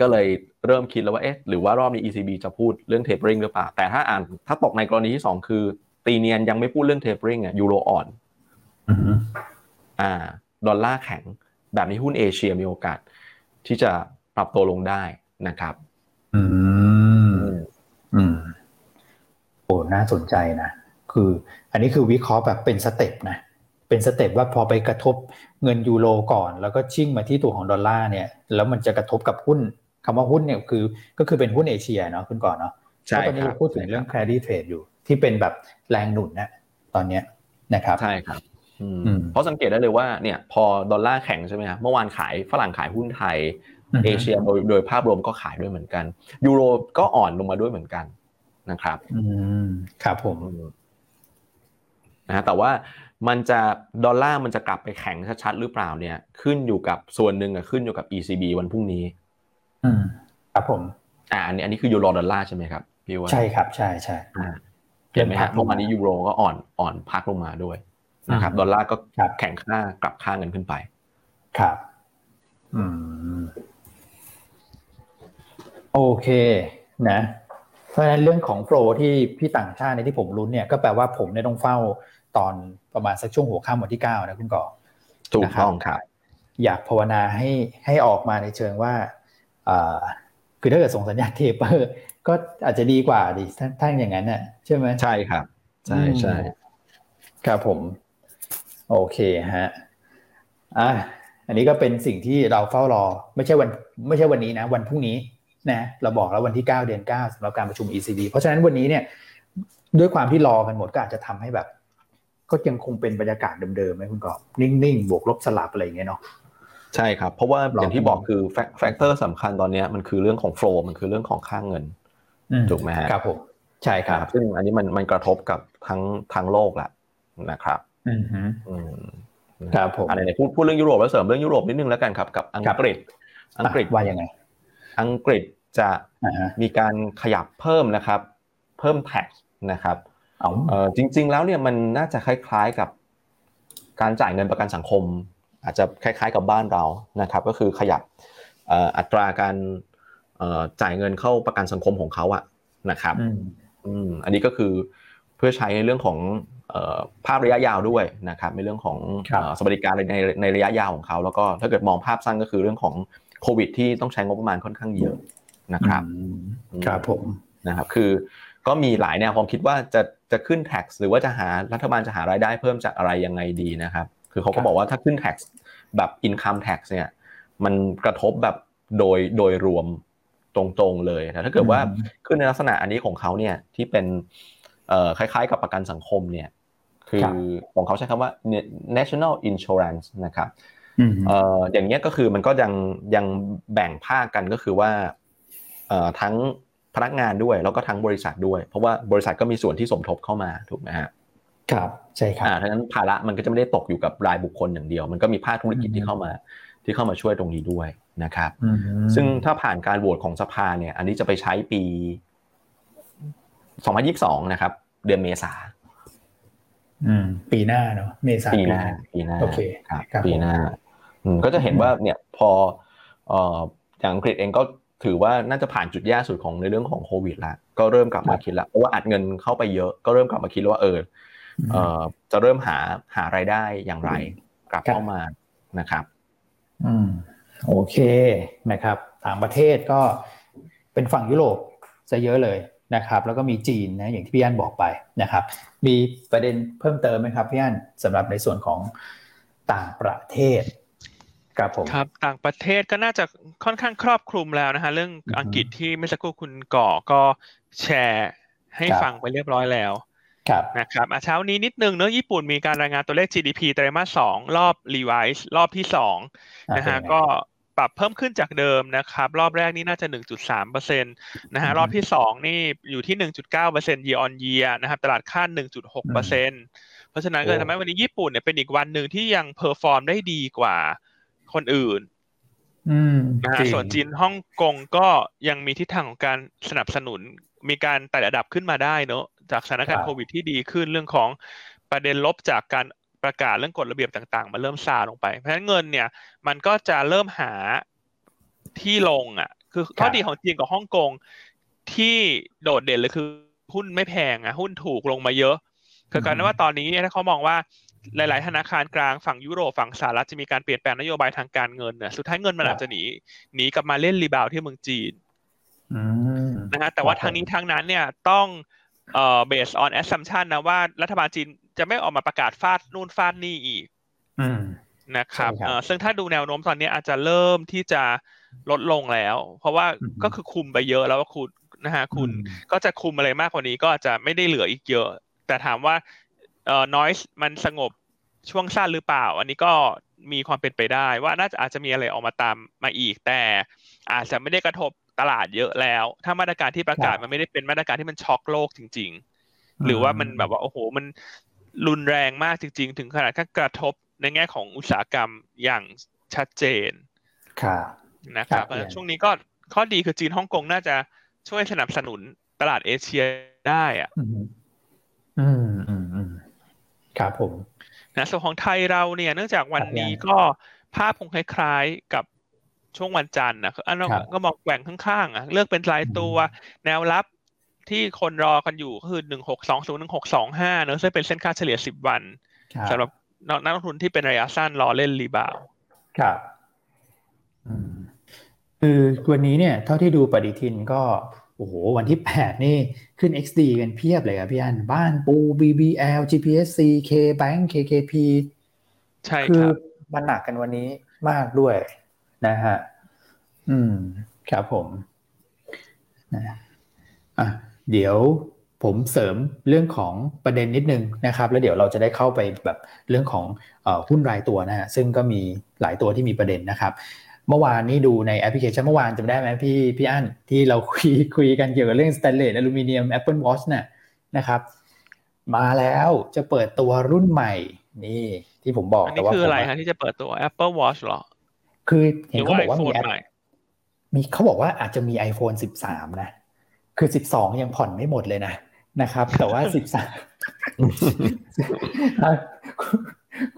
ก็เลยเริ่มคิดแล้วว่าเอ๊ะหรือว่ารอบนี้ ECB จะพูดเรื่อง tapering หรือเปล่า แต่ถ้าอ่านถ้าตกในกรณีที่สองคือ ตีเนียนยังไม่พูดเรื่อง tapering อะยูโรอ่อน อ่า ดอลลาร์แข็ง แบบนี้หุ้นเอเชียมีโอกาส ที่จะปรับตัวลงได้นะครับ อืม อืมโอ้น่าสนใจนะ คือ อันนี้คือวิเคราะห์แบบเป็น step นะ เป็น step ว่าพอไปกระทบเงินยูโรก่อน แล้วก็ชิ่งมาที่ตัวของดอลลาร์เนี่ย แล้วมันจะกระทบกับหุ้นคำว่าหุ้นเนี่ยคือ ก็คือเป็นหุ้นเอเชียเนาะคุณก่อนเนาะะใช่ตอนนี้เราพูดถึงเรื่อง credit trade อยู่ ที่เป็นแบบแรงหนุนนะตอนเนี้ยนะครับ ใช่ครับ เพราะสังเกตได้เลยว่าเนี่ยพอดอลลาร์แข็งใช่ไหมครับเมื่อวานขายฝรั่งขายหุ้นไทย เอเชียโดยโดยภาพรวมก็ขายด้วยเหมือนกัน ยูโรก็อ่อนลงมาด้วยเหมือนกันนะครับอืมครับผมนะแต่ว่ามันจะดอลลาร์มันจะกลับไปแข็งชัดๆหรือเปล่าเนี่ย ขึ้นอยู่กับส่วนหนึ่งอะขึ้นอยู่กับ ECB วันพรุ่งนี้ อืมครับผม อ่าอันนี้อันนี้คือยูโรดอลลาร์ใช่ไหมครับพี่ว่าใช่ครับ ใช่ใช่เห็นไหมครับเมื่อวานนี้ยูโรก็อ่อนอ่อนพักลงมาด้วย นะครับดอลลาร์ก็แข่งค่ากลับค่าเงินขึ้นไป ครับ อืม โอเค นะ เพราะฉะนั้นเรื่องของโฟลที่พี่ต่างชาติในที่ผมรุ้นเนี่ยก็แปลว่าผมเนี่ยต้องเฝ้าตอนประมาณสักช่วงหัวค่ำวันที่เก้านะคุณก่อถูกต้องครับ อยากภาวนาให้ให้ออกมาในเชิงว่าคือถ้าเกิดส่งสัญญาณเทปเปอร์ ก็อาจจะดีกว่าดิถ้าอย่างนั้นน่ะใช่ไหมใช่ครับ ใช่ใช่ครับผม โอเคฮะอะอันนี้ก็เป็นสิ่งที่เราเฝ้ารอ ไม่ใช่วันไม่ใช่วันนี้นะ วันพรุ่งนี้นะเราบอกแล้ววันที่ 9 เดือน9สำหรับการประชุม ECB เพราะฉะนั้นวันนี้เนี่ยด้วยความที่รอกันหมดก็อาจจะทำให้แบบ ก็ยังคงเป็นบรรยากาศเดิมๆไหมคุณกอบนิ่งๆ บวกลบสลับอะไรอย่างเงี้ยเนาะใช่ครับ เพราะว่าอย่างที่บอกคือแฟกเตอร์สำคัญตอนนี้มันคือเรื่องของโฟล์มันคือเรื่องของค่างเงินถูกไหมฮะครับผมใช่ครับ ซึ่งอันนี้มันมันกระทบกับทั้งทั้งโลกแหละนะครับ อืมอืมครับผมอะไรเนี่ยพูดพูดเรื่องยุโรปแล้วเสริมเรื่องยุโรปนิดนึงแล้วกันครับกับอังกฤษ อังกฤษว่ายังไง อังกฤษจะมีการขยับเพิ่มนะครับ เพิ่มแท็กนะครับเออจริง ๆ แล้วเนี่ยมันน่าจะคล้าย ๆกับการจ่ายเงินประกันสังคม อาจจะคล้าย ๆ กับบ้านเรานะครับ ก็คือขยับอัตราการจ่ายเงินเข้าประกันสังคมของเขาอะนะครับอันนี้ก็คือเพื่อใช้ในเรื่องของ ภาพระยะยาวด้วยนะครับในเรื่องของสวัสดิการในในระยะยาวของเขา แล้วก็ถ้าเกิดมองภาพสั้นก็คือเรื่องของโควิด ที่ต้องใช้งบประมาณค่อนข้างเยอะนะครับครับผมนะครับคือก็มีหลายแนวความคิดว่าจะจะขึ้น tax หรือว่าจะหารัฐบาลจะหารายได้เพิ่มจากอะไรยังไงดีนะครับ คือเขาก็บอกว่าถ้าขึ้น tax แบบ income tax เนี่ยมันกระทบแบบโดยโดยรวมตรงๆเลยนะถ้าเกิดว่าขึ้นในลักษณะอันนี้ของเขาเนี่ยที่เป็นคล้ายๆ กับประกันสังคมเนี่ย คือของเขาใช้คำว่า national insurance นะครับอย่างเงี้ยก็คือมันก็ยังยังแบ่งภาคกันก็คือว่าทั้งพนักงานด้วยแล้วก็ทั้งบริษัทด้วย เพราะว่าบริษัทก็มีส่วนที่สมทบเข้ามาถูกไหมฮะครับใช่ครับอ่าทั้งนั้นภาระมันก็จะไม่ได้ตกอยู่กับรายบุคคลอย่างเดียว มันก็มีภาคธุรกิจที่เข้ามาที่เข้ามาช่วยตรงนี้ด้วยนะครับ ซึ่งถ้าผ่านการโหวตของสภาเนี่ย อันนี้จะไปใช้ปี 2022 นะครับ เดือนเมษา อืม ปีหน้าเนาะเมษาปีหน้า ปีหน้าโอเคครับปีหน้า อืมก็จะเห็นว่าเนี่ยพอเอ่ออย่างอังกฤษเองก็ถือว่าน่าจะผ่านจุดแย่สุดของในเรื่องของโควิดแล้วก็เริ่มกลับมาคิดแล้วเพราะว่าอัดเงินเข้าไปเยอะก็เริ่มกลับมาคิดว่าเออเออจะเริ่มหาหารายได้อย่างไร กลับเข้ามานะครับ อืมโอเคนะครับ ต่างประเทศก็เป็นฝั่งยุโรปจะเยอะเลย นะครับแล้วก็มีจีนนะอย่างที่พี่อันบอกไปนะครับมีประเด็นเพิ่มเติมไหมครับพี่อันสำหรับในส่วนของต่างประเทศครับผมครับต่างประเทศก็น่าจะค่อนข้างครอบคลุมแล้วนะฮะเรื่องอังกฤษที่ไม่สักครู่คุณก่อก็แชร์ให้ฟังไปเรียบร้อยแล้วนะครับเช้านี้นิดนึงเนอะญี่ปุ่นมีการรายงานตัวเลข GDP ไตรมาสสองรอบ revise รอบที่สองนะฮะก็ ปรับเพิ่มขึ้นจากเดิมนะครับ รอบแรกนี่น่าจะ 1.3เปอร์เซ็นต์นะฮะรอบที่สองนี่อยู่ที่ 1.9เปอร์เซ็นต์ year on year นะครับ ตลาดคาด 1.6เปอร์เซ็นต์เพราะฉะนั้นก็ทำให้วันนี้ญี่ปุ่นเนี่ยเป็นอีกวันหนึ่งที่ยัง perform ได้ดีกว่าคนอื่นนะฮะส่วนจีนฮ่องกงก็ยังมีทิศทางของการสนับสนุน มีการไต่ระดับขึ้นมาได้เนอะจากสถานการณ์โควิดที่ดีขึ้นเรื่องของประเด็นลบจากการ ประกาศเรื่องกฎระเบียบต่างๆมาเริ่มซาลงไป เพราะฉะนั้นเงินเนี่ย มันก็จะเริ่มหาที่ลงอะ คือข้อดีของจีนกับฮ่องกงที่โดดเด่นเลยคือหุ้นไม่แพงอะหุ้นถูกลงมาเยอะคือการว่าตอนนี้เนี่ยถ้าเขามองว่าหลาย ๆ ธนาคารกลางฝั่งยุโรปฝั่งสหรัฐจะมีการเปลี่ยนแปลงนโยบายทางการเงินเนี่ยสุดท้ายเงินมันอาจจะหนีหนีกลับมาเล่นรีบาวที่เมืองจีนนะฮะแต่ว่าทางนี้ทางนั้นเนี่ยต้องเอ่อ based on assumption นะว่ารัฐบาลจีน จะไม่ออกมาประกาศฟาดนู่นฟาดนี่อีกนะครับเออซึ่งถ้าดูแนวโน้มตอนนี้อาจจะเริ่มที่จะลดลงแล้ว เพราะว่าก็คือคุมไปเยอะแล้วว่าคุณนะฮะคุณก็จะคุมอะไรมากกว่านี้ก็อาจจะไม่ได้เหลืออีกเยอะ แต่ถามว่าเอ่อ noise มันสงบช่วงสั้นหรือเปล่า อันนี้ก็มีความเป็นไปได้ว่าน่าจะอาจจะมีอะไรออกมาตามมาอีก แต่อาจจะไม่ได้กระทบตลาดเยอะแล้ว ถ้ามาตรการที่ประกาศมันไม่ได้เป็นมาตรการที่มันช็อกโลกจริง ๆ หรือว่ามันแบบว่าโอ้โหมัน รุนแรงมากจริง ๆ ถึงขนาดกระทบในแง่ของอุตสาหกรรมอย่างชัดเจนนะครับช่วงนี้ก็ข้อดีคือจีนฮ่องกงน่าจะช่วยสนับสนุนตลาดเอเชียได้อะ อืมอืมอืมครับผมนะส่วนของไทยเราเนี่ย เนื่องจากวันนี้ก็ภาพคงคล้ายๆกับช่วงวันจันทร์นะอันนั้นก็มองแกว่งข้างๆอะเลือกเป็นรายตัว แนวรับ ที่คนรอกันอยู่ก็คือหนึ่งหกสองศูนย์หนึ่งหกสองห้าเนอะซึ่งเป็นเส้นค่าเฉลี่ยสิบวันสำหรับนักลงทุนที่เป็นระยะสั้นรอเล่นรีบาวครับคือวันนี้เนี่ย เท่าที่ดูปฏิทินก็โอ้โหวันที่ 8 นี่ขึ้น XD กันเพียบเลยครับพี่อันบ้านปู BBL GPSC K Bank KKP ใช่คือมันหนักกันวันนี้มากด้วยนะฮะ อืม ครับผมนะอะ เดี๋ยวผมเสริมเรื่องของประเด็นนิดนึงนะครับ แล้วเดี๋ยวเราจะได้เข้าไปแบบเรื่องของหุ้นรายตัวนะฮะซึ่งก็มีหลายตัวที่มีประเด็นนะครับ เมื่อวานนี้ดูในแอปพลิเคชันเมื่อวานจำได้ไหมพี่พี่อั้นที่เราคุยคุยกันเกี่ยวกับเรื่องสแตนเลสอลูมิเนียม Apple Watch เนี่ยนะครับ มาแล้วจะเปิดตัวรุ่นใหม่ นี่ที่ผมบอกอันนี้คืออะไรครับที่จะเปิดตัว Apple Watch หรอ คือเห็นเขาบอกว่ามีมีเขาบอกว่าอาจจะมี iPhone 13 นะ คือ12ยังผ่อนไม่หมดเลยนะนะครับ แต่ว่า13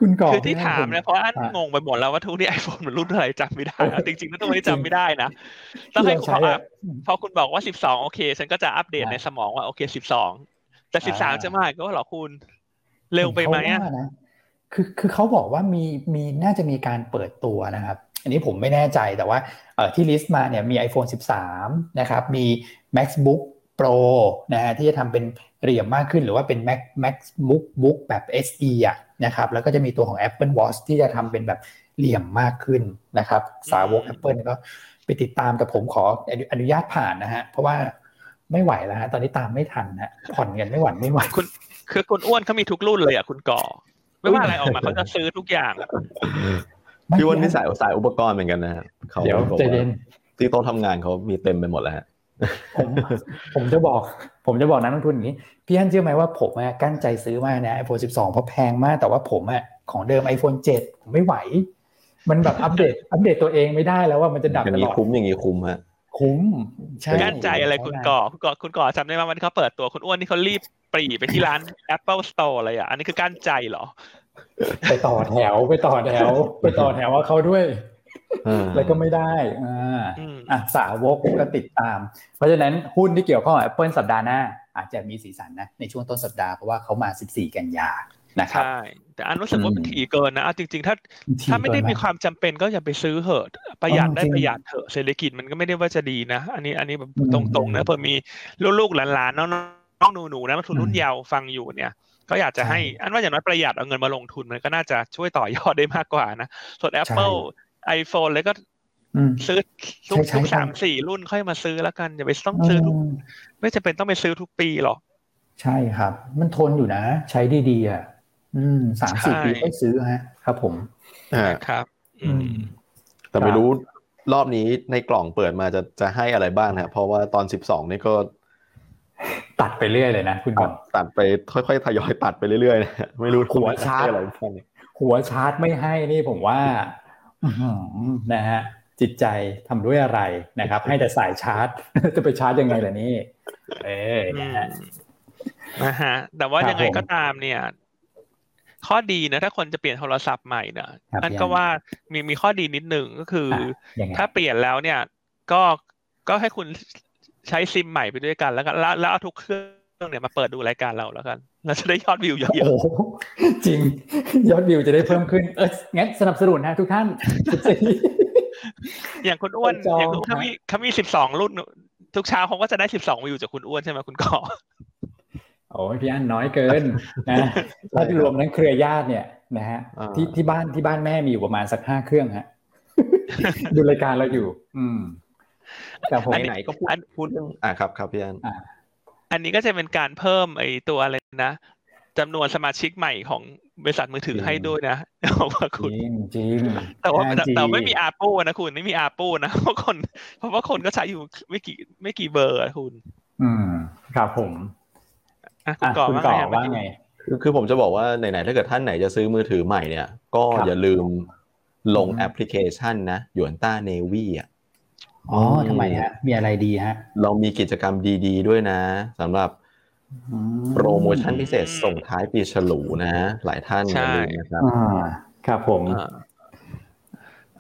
คุณก่อคือที่ถามเนี่ยเพราะอันงงไปหมดแล้วว่าทุกที่ไอโฟนมันรุ่นอะไรจำไม่ได้จริงๆแล้วตัวนี้จำไม่ได้นะต้องให้คุณพอคุณบอกว่า12โอเค ฉันก็จะอัปเดตในสมองว่าโอเค12แต่13จะมาก็หรอคุณเร็วไปไหมอะคือคือเขาบอกว่ามีมีน่าจะมีการเปิดตัวนะครับ อันนี้ผมไม่แน่ใจแต่ว่าเอ่อที่ลิสต์มาเนี่ยมี iPhone 13 นะครับ มี MacBook Pro นะฮะที่จะทำเป็นเหลี่ยมมากขึ้นหรือว่าเป็น Mac MacBook Book แบบ SE อะนะครับแล้วก็จะมีตัวของ Apple Watch ที่จะทำเป็นแบบเหลี่ยมมากขึ้นนะครับ สาวก Apple ก็ไปติดตามแต่ผมขออนุญาตผ่านนะฮะ เพราะว่าไม่ไหวแล้วฮะตอนนี้ตามไม่ทันฮะผ่อนกันไม่ไหวไม่ไหวคุณคือคุณอ้วนเขามีทุกรุ่นเลยอะคุณก่อ ไม่ว่าอะไรออกมาเขาจะซื้อทุกอย่าง พี่วันนี่สายสายอุปกรณ์เหมือนกันนะฮะเขาเดี๋ยวใจเย็นที่โต๊ะทำงานเขามีเต็มไปหมดแล้วฮะผมผมจะบอก ผมจะบอกนักลงทุนอย่างนี้ พี่ท่านเชื่อไหมว่าผมกั้นใจซื้อมากนะไอโฟนสิบสองเพราะแพงมาก แต่ว่าผมอะของเดิม iPhone 7 ผมไม่ไหว มันแบบอัปเดต อัปเดตตัวเองไม่ได้แล้วว่ามันจะดับตลอดคุ้มอย่างนี้คุ้มฮะคุ้มใช่กั้นใจอะไรคุณก่อคุณก่อคุณก่อจำได้ไหมวันที่เขาเปิดตัวคุณอ้วนนี่เขารีบปรีไปที่ร้าน Apple Store เลยอะอันนี้คือกั้นใจเหรอ ไปต่อแถวไปต่อแถว ไปต่อแถวว่าเขาด้วยแล้วก็ไม่ได้อ่าอะสาวกก็ติดตาม เพราะฉะนั้นหุ้นที่เกี่ยวข้องกับ Apple สัปดาห์หน้า อาจจะมีสีสันนะ ในช่วงต้นสัปดาห์เพราะว่าเขามา 14 กันยานะครับใช่แต่อันรู้สึกว่ามันถี่เกินนะจริง ๆ ถ้าถ้าไม่ได้มีความจำเป็นก็อย่าไปซื้อเหอะประหยัดได้ประหยัดเถอะเศรษฐกิจมันก็ไม่ได้ว่าจะดีนะ อันนี้อันนี้แบบตรงๆนะเพื่อมีลูกๆหลานๆน้องๆหนูๆนะมาทุนรุ่นเยาว์ฟังอยู่เนี่ย ก็อยากจะให้อันว่าอย่างน้อยประหยัดเอาเงินมาลงทุนมันก็น่าจะช่วยต่อยอดได้มากกว่านะส่วน Apple iPhone เลยก็ซื้อทุกทุกสามสี่รุ่นค่อยมาซื้อแล้วกัน อย่าไปต้องซื้อทุกไม่จะเป็นต้องไปซื้อทุกปีหรอกใช่ครับ มันทนอยู่นะ ใช้ดีๆอะอืมสามสี่ปีค่อยซื้อฮะ ครับผมอ่าครับ อืม แต่ไม่รู้รอบนี้ในกล่องเปิดมาจะจะให้อะไรบ้างนะเพราะว่าตอนสิบสองนี่ก็ ตัดไปเรื่อยเลยนะคุณก่อนตัดไปค่อยๆทยอยตัดไปเรื่อยๆนะไม่รู้หัวชาร์จอะไรหัวชาร์จไม่ให้นี่ผมว่านะฮะจิตใจทำด้วยอะไรนะครับ ให้แต่สายชาร์จ จะไปชาร์จยังไงล่ะนี่ เออนะฮะนะฮะแต่ว่ายังไงก็ตามเนี่ย ข้อดีนะถ้าคนจะเปลี่ยนโทรศัพท์ใหม่เนี่ยนั่นก็ว่ามีมีข้อดีนิดหนึ่งก็คือ ถ้าเปลี่ยนแล้วเนี่ย ก็ก็ให้คุณ ใช้ซิมใหม่ไปด้วยกันแล้วกันแล้วเอาทุกเครื่องเนี่ยมาเปิดดูรายการเราแล้วกันเราจะได้ยอดวิวเยอะๆจริง ยอดวิวจะได้เพิ่มขึ้น เอองั้นสนับสนุนนะทุกท่านอย่างคุณอ้วนอย่างเขามีเขามีสิบสองรุ่น ทุกเช้าเขาก็จะได้สิบสองวิวจากคุณอ้วนใช่ไหมคุณก่อ โอ้ยพี่อันน้อยเกินนะถ้ารวมนั้นเครือญาติเนี่ยนะฮะที่ที่บ้านที่บ้านแม่มีอยู่ประมาณสักห้าเครื่องฮะ ดูรายการเราอยู่ อืม แต่ผมไหนก็พูดพูดเรื่องอ่าครับครับพี่อันอันนี้ก็จะเป็นการเพิ่มไอ้ตัวอะไรนะจำนวนสมาชิกใหม่ของบริษัทมือถือให้ด้วยนะบอกว่าคุณจริงแต่ว่าแต่ไม่มีอาปูนะคุณไม่มีอาปูนะเพราะคน เพราะว่าคนก็ใช้อยู่ไม่กี่ไม่กี่เบอร์คุณ อืมครับผมคุณก่อว่าไงคือคือผมจะบอกว่าไหนๆถ้าเกิดท่านไหนจะซื้อมือถือใหม่เนี่ย ก็อย่าลืมลงแอปพลิเคชันนะหยวนต้าเนวี่อะ อ๋อทำไมฮะมีอะไรดีฮะ เรามีกิจกรรมดีๆด้วยนะสำหรับโปรโมชั่นพิเศษส่งท้ายปีฉลูนะ หลายท่านอย่าลืมนะครับครับผม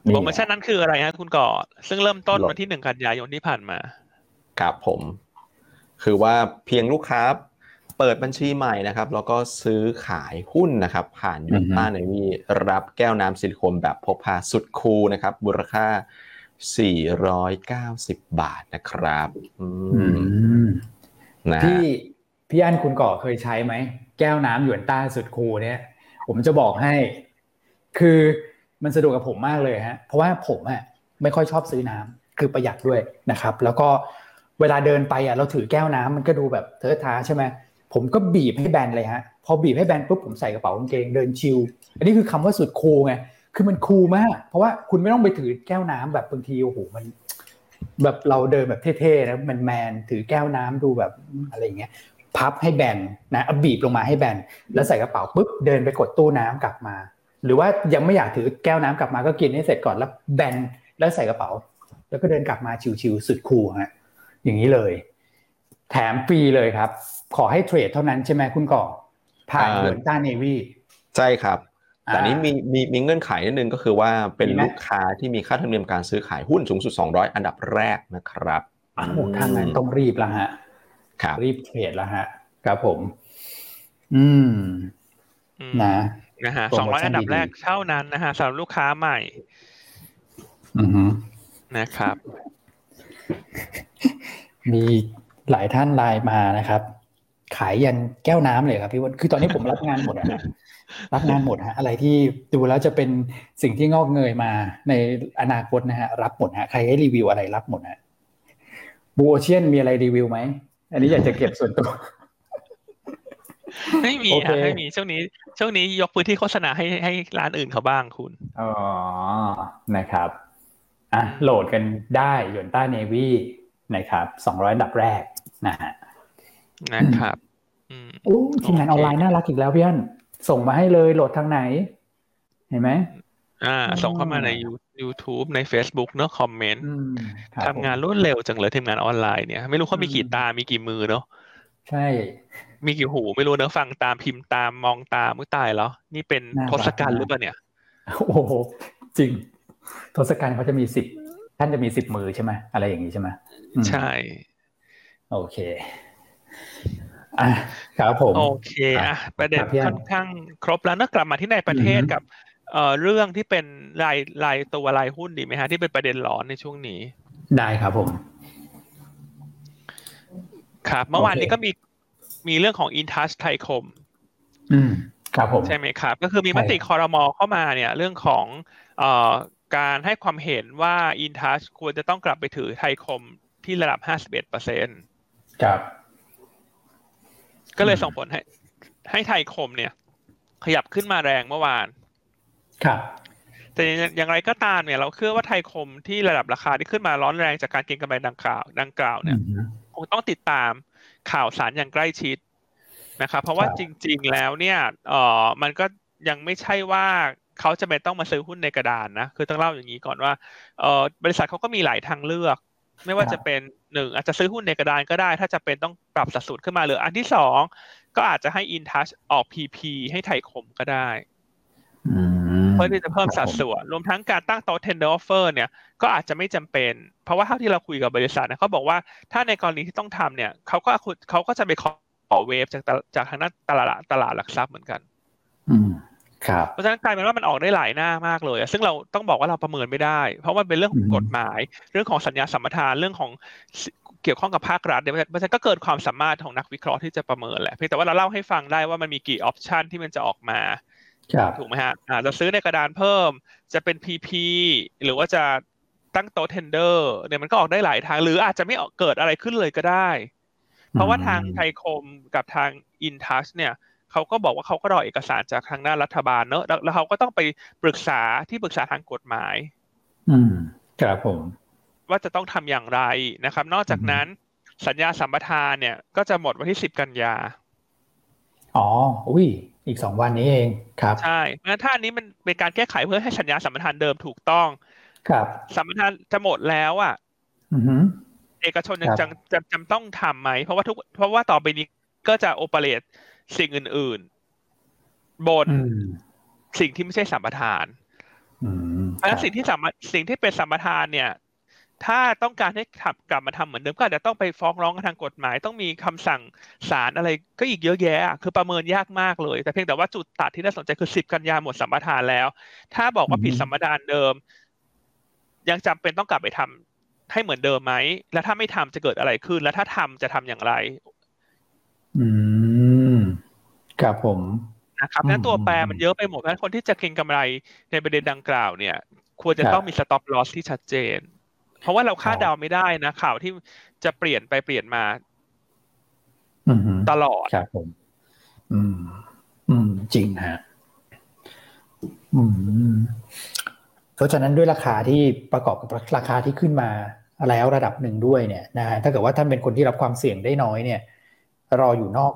โปรโมชั่นนั้นคืออะไรฮะคุณก่อ ซึ่งเริ่มต้นวันที่หนึ่งกันยายนที่ผ่านมาครับผม คือว่าเพียงลูกค้าเปิดบัญชีใหม่นะครับ แล้วก็ซื้อขายหุ้นนะครับ ผ่านยูต้าในวีรับแก้วน้ำซิลิโคนแบบพกพาสุดคูลนะครับมูลค่า 490 บาทนะครับนะพี่พี่อันคุณก่อเคยใช้ไหม แก้วน้ำหยวนต้าสุดคูเนี่ย ผมจะบอกให้ คือมันสะดวกกับผมมากเลยฮะ เพราะว่าผมอะไม่ค่อยชอบซื้อน้ำคือประหยัดด้วยนะครับ แล้วก็เวลาเดินไปอะเราถือแก้วน้ำมันก็ดูแบบเทอะทาใช่ไหมผมก็บีบให้แบนเลยฮะ พอบีบให้แบนปุ๊บผมใส่กระเป๋ากางเกงเดินชิล อันนี้คือคำว่าสุดคูลไง คือมันคูลมาก เพราะว่าคุณไม่ต้องไปถือแก้วน้ำแบบบางทีโอ้โหมัน แบบเราเดินแบบเท่ๆนะแมนแมนถือแก้วน้ำดูแบบอะไรเงี้ย พับให้แบนนะเอาบีบลงมาให้แบนแล้วใส่กระเป๋าปุ๊บเดินไปกดตู้น้ำกลับมา หรือว่ายังไม่อยากถือแก้วน้ำกลับมาก็กินให้เสร็จก่อนแล้วแบนแล้วใส่กระเป๋า แล้วก็เดินกลับมาชิวๆสุดคูลฮะอย่างนี้เลย แถมฟรีเลยครับ ขอให้เทรดเท่านั้นใช่ไหมคุณก่อผ่านเหมือนต้าเนวี่ใช่ครับ แต่นี้มีมีมีเงื่อนไขนิดนึงก็คือว่าเป็นลูกค้าที่มีค่าธรรมเนียมการซื้อขายหุ้นสูงสุด 200 อันดับแรกนะครับโอ้ทางนั้นต้องรีบแล้วฮะครับรีบเทรดแล้วฮะครับผม อืม นะนะฮะสองร้อยอันดับแรกเท่านั้นนะฮะสำหรับลูกค้าใหม่ อือนะครับ มีหลายท่านไลน์มานะครับ ขายยันแก้วน้ำเลยครับพี่วันคือตอนนี้ผมรับงานหมดนะ รับงานหมดฮะอะไรที่ดูแล้วจะเป็นสิ่งที่งอกเงยมาในอนาคตนะฮะรับหมดฮะใครให้รีวิวอะไรรับหมดฮะบูโอเชียนมีอะไรรีวิวไหมอันนี้อยากจะเก็บส่วนตัวไม่มีครับไม่มีช่วงนี้ ช่วงนี้ยกพื้นที่โฆษณาให้ให้ร้านอื่นเขาบ้างคุณอ๋อนะครับอะโหลดกันได้ยนต้าเนวีนะครับสองร้อยดับแรกนะฮะนะครับโอ้ทีมงานออนไลน์น่ารักอีกแล้วพี่อัน ส่งมาให้เลยโหลดทางไหน เห็นไหมอ่า ส่งเข้ามาใน YouTube ใน Facebook เนอะคอมเมนต์ทำงานรวดเร็วจังเลยทีมงานออนไลน์เนี่ย ไม่รู้เขามีกี่ตา มีกี่มือเนาะใช่ มีกี่หูไม่รู้เนอะฟังตามพิมพ์ตามมองตามมือตายแล้ว นี่เป็นทศกัณฐ์หรือเปล่าเนี่ย โอ้โห จริง ทศกัณฐ์เขาจะมีสิบท่านจะมีสิบมือใช่ไหมอะไรอย่างนี้ใช่ไหมใช่ โอเค อะครับผมโอเคอะประเด็นค่อนข้างครบแล้วนะกลับมาที่ในประเทศกับเอ่อเรื่องที่เป็นรายรายตัวรายหุ้นดีไหมฮะที่เป็นประเด็นร้อนในช่วงนี้ ได้ครับผม ครับเมื่อวานนี้ก็มีมีเรื่องของ InTouch ไทยคม อืมครับผมใช่ไหมครับ ก็คือมีมติคอรมอเข้ามาเนี่ย เรื่องของเอ่อการให้ความเห็นว่า InTouch ควรจะต้องกลับไปถือไทยคมที่ระดับ 51เปอร์เซ็นต์ครับ ก็เลยส่งผลให้ ให้ไทยคมเนี่ย ขยับขึ้นมาแรงเมื่อวาน ครับ แต่อย่างไรก็ตามเนี่ย เราเชื่อว่าไทยคมที่ระดับราคาที่ขึ้นมาร้อนแรงจากการเก็งกำไรดังกล่าว ดังกล่าวเนี่ยคงต้องติดตามข่าวสารอย่างใกล้ชิดนะครับเพราะว่าจริง ๆ แล้วเนี่ยเออมันก็ยังไม่ใช่ว่าเขาจะไม่ต้องมาซื้อหุ้นในกระดานนะ คือต้องเล่าอย่างนี้ก่อนว่าเออบริษัทเขาก็มีหลายทางเลือก ไม่ว่าจะเป็นหนึ่งอาจจะซื้อหุ้นในกระดานก็ได้ ถ้าจะเป็นต้องปรับสัดส่วนขึ้นมาหรืออันที่สองก็อาจจะให้ InTouch ออก PP ให้ไทยคมก็ได้เพื่อที่จะเพิ่มสัดส่วน รวมทั้งการตั้งโต๊ะ tender offer เนี่ยก็อาจจะไม่จำเป็น เพราะว่าเท่าที่เราคุยกับบริษัทนะเขาบอกว่าถ้าในกรณีที่ต้องทำเนี่ยเขาก็เขาก็จะไปขอเวฟจากจากทางด้านตลาดตลาดหลักทรัพย์เหมือนกัน อืมครับ เพราะฉะนั้นกลายเป็นว่ามันออกได้หลายหน้ามากเลยซึ่งเราต้องบอกว่าเราประเมินไม่ได้ เพราะว่าเป็นเรื่องของกฎหมาย เรื่องของสัญญาสัมปทานเรื่องของเกี่ยวข้องกับภาครัฐเดี๋ยวมันก็เกิดความสามารถของนักวิเคราะห์ที่จะประเมินแหละเพียงแต่ว่าเราเล่าให้ฟังได้ว่ามันมีกี่ออปชันที่มันจะออกมาถูกไหมฮะอาจจะซื้อในกระดานเพิ่ม จะเป็น PP หรือว่าจะตั้งโต๊ะเทนเดอร์เนี่ยมันก็ออกได้หลายทาง หรืออาจจะไม่เกิดอะไรขึ้นเลยก็ได้ เพราะว่าทางไทยคมกับทางอินทัชเนี่ย เขาก็บอกว่าเขาก็รอเอกสารจากทางด้านรัฐบาลเนอะแล้วเขาก็ต้องไปปรึกษาที่ปรึกษาทางกฎหมาย อืมครับผม ว่าจะต้องทำอย่างไรนะครับ นอกจากนั้น สัญญาสัมปทานเนี่ย ก็จะหมดวันที่สิบกันยาอ๋อ อุ้ย อีกสองวันนี้เองครับ ใช่งั้นถ้าอันนี้มันเป็นการแก้ไขเพื่อให้สัญญาสัมปทานเดิมถูกต้อง ครับ สัมปทานจะหมดแล้วอะเอกชนยังจำจำจำต้องทำไหม เพราะว่าทุก เพราะว่าต่อไปนี้ก็จะโอเปเรต สิ่งอื่น ๆ บนสิ่งที่ไม่ใช่สัมปทานเพราะสิ่งที่สัมสิ่งที่เป็นสัมปทานเนี่ย ถ้าต้องการให้ขับกลับมาทำเหมือนเดิมก็อาจจะต้องไปฟ้องร้องกันทางกฎหมาย ต้องมีคำสั่งศาลอะไรก็อีกเยอะแยะ คือประเมินยากมากเลย แต่เพียงแต่ว่าจุดตัดที่น่าสนใจคือสิบกันยาหมดสัมปทานแล้ว ถ้าบอกว่าผิดสัมปทานเดิม ยังจำเป็นต้องกลับไปทำให้เหมือนเดิมไหม แล้วถ้าไม่ทำจะเกิดอะไรขึ้น แล้วถ้าทำจะทำอย่างไร อืมครับผมนะครับนั้นตัวแปรมันเยอะไปหมดเพราะคนที่จะเก็งกำไรในประเด็นดังกล่าวเนี่ย ควรจะต้องมีสต็อปลอสที่ชัดเจน เพราะว่าเราคาดเดาไม่ได้นะ ข่าวที่จะเปลี่ยนไปเปลี่ยนมาตลอดครับผม อืม อืม จริงฮะอืมเพราะฉะนั้นด้วยราคาที่ประกอบกับราคาที่ขึ้นมาแล้วระดับหนึ่งด้วยเนี่ยนะฮะถ้าเกิดว่าท่านเป็นคนที่รับความเสี่ยงได้น้อยเนี่ย รออยู่นอก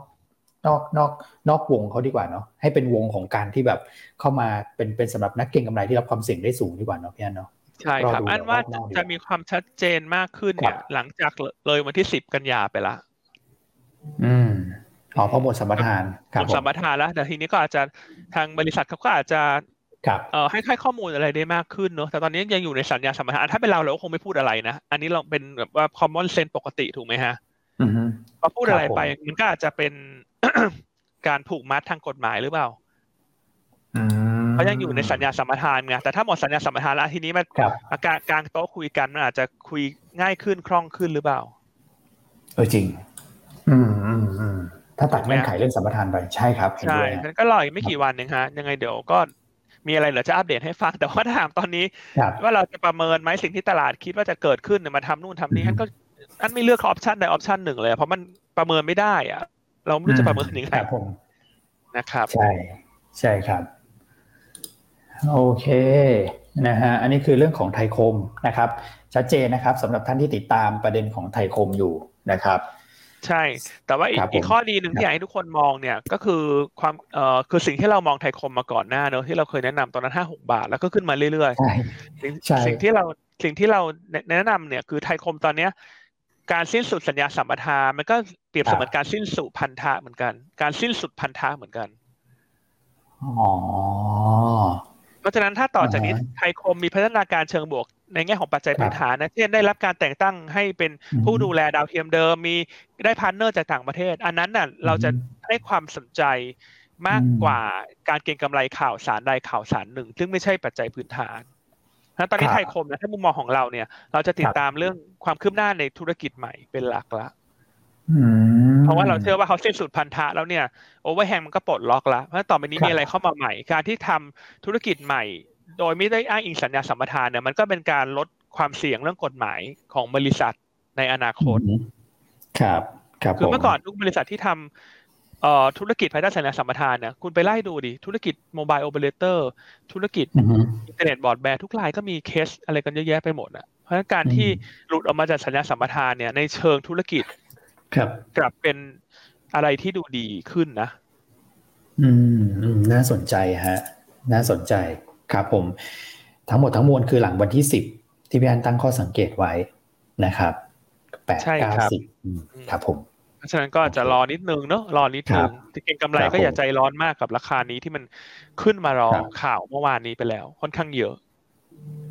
นอกนอกนอกวงเขาดีกว่าเนาะให้เป็นวงของการที่แบบเข้ามาเป็นเป็นสำหรับนักเก็งกำไรที่รับความเสี่ยงได้สูงดีกว่าเนาะพี่อันเนาะใช่ครับ อันว่าจะมีความชัดเจนมากขึ้นเนี่ยหลังจากเลยวันที่สิบกันยาไปละ อืมอ๋อพอหมดสัมปทานหมดสัมปทานแล้วแต่ทีนี้ก็อาจจะทางบริษัทเขาก็อาจจะครับเอ่อให้ให้ข้อมูลอะไรได้มากขึ้นเนอะแต่ตอนนี้ยังอยู่ในสัญญาสัมปทานถ้าเป็นเราเราก็คงไม่พูดอะไรนะ อันนี้เราเป็นแบบว่า common sense ปกติถูกไหมฮะ พอพูดอะไรไป มันก็อาจจะเป็นการผูกมัดทางกฎหมายหรือเปล่าเพราะยังอยู่ในสัญญาสัมปทานไงแต่ถ้าหมดสัญญาสัมปทานแล้วทีนี้มันอาการกลางโต๊ะคุยกันมันอาจจะคุยง่ายขึ้นคล่องขึ้นหรือเปล่า เออจริง อืมอืมอืมถ้าตัดเงื่อนไขเรื่องสัมปทานไปใช่ครับใช่มันก็รออีกไม่กี่วันเองฮะ ยังไงเดี๋ยวก็มีอะไรเหลือจะอัปเดตให้ฟัง แต่ว่าถามตอนนี้ ว่าเราจะประเมินไหมสิ่งที่ตลาดคิดว่าจะเกิดขึ้นมาทำนู่นทำนี่อันก็ อันไม่เลือกออปชันใดออปชันหนึ่งเลย เพราะมันประเมินไม่ได้อะเราไม่รู้จะประเมินยังไงนะครับ ใช่ใช่ครับ โอเคนะฮะอันนี้คือเรื่องของไทยคมนะครับ ชัดเจนนะครับสำหรับท่านที่ติดตามประเด็นของไทยคมอยู่นะครับใช่ แต่ว่าอีกข้อดีหนึ่งที่อยากให้ทุกคนมองเนี่ยก็คือความเอ่อคือสิ่งที่เรามองไทยคมมาก่อนหน้าเนอะที่เราเคยแนะนำตอนนั้นห้าหกบาท แล้วก็ขึ้นมาเรื่อยๆสิ่งที่เราสิ่งที่เราแนะนำเนี่ยคือไทยคมตอนเนี้ย การสิ้นสุดสัญญาสัมปทานมันก็เปรียบเสมือนการสิ้นสุดพันธะเหมือนกัน การสิ้นสุดพันธะเหมือนกันอ๋อเพราะฉะนั้นถ้าต่อจากนี้ไทยคมมีพัฒนาการเชิงบวกในแง่ของปัจจัยพื้นฐานนะเช่นได้รับการแต่งตั้งให้เป็นผู้ดูแลดาวเทียมเดิมมีได้ partner จากต่างประเทศ อันนั้นน่ะเราจะให้ความสนใจมากกว่าการเก็งกำไรข่าวสารใดข่าวสารหนึ่ง ซึ่งไม่ใช่ปัจจัยพื้นฐาน นะตอนนี้ไทยคมนะถ้ามุมมองของเราเนี่ย เราจะติดตามเรื่องความคืบหน้าในธุรกิจใหม่เป็นหลักละเพราะว่าเราเชื่อว่าเขาสิ้นสุดพันธะแล้วเนี่ย overhang มันก็ปลดล็อกแล้วเพราะต่อไปนี้มีอะไรเข้ามาใหม่ การที่ทำธุรกิจใหม่ โดยไม่ได้อ้างอิงสัญญาสัมปทานเนี่ยมันก็เป็นการลดความเสี่ยงเรื่องกฎหมายของบริษัทในอนาคต ครับ ครับคือเมื่อก่อนทุกบริษัทที่ทำ เอ่อธุรกิจภายใต้สัญญาสัมปทานเนี่ยคุณไปไล่ดูดิ ธุรกิจ mobile operatorธุรกิจอินเทอร์เน็ตบอร์ดแบร์ทุกรายก็มีเคสอะไรกันเยอะแยะไปหมดอะเพราะฉะนั้นการที่หลุดออกมาจากสัญญาสัมปทานเนี่ยในเชิงธุรกิจครับกลับเป็นอะไรที่ดูดีขึ้นนะ อืมน่าสนใจฮะ น่าสนใจครับผม ทั้งหมดทั้งมวลคือหลังวันที่สิบที่พี่อันตั้งข้อสังเกตไว้นะครับแปดเก้าสิบครับผม เพราะฉะนั้นก็จะรอนิดนึงเนาะรอนิดนึงที่เก็งกำไรก็อย่าใจร้อนมากกับราคานี้ที่มันขึ้นมารอข่าวเมื่อวานนี้ไปแล้ว ค่อนข้างเยอะ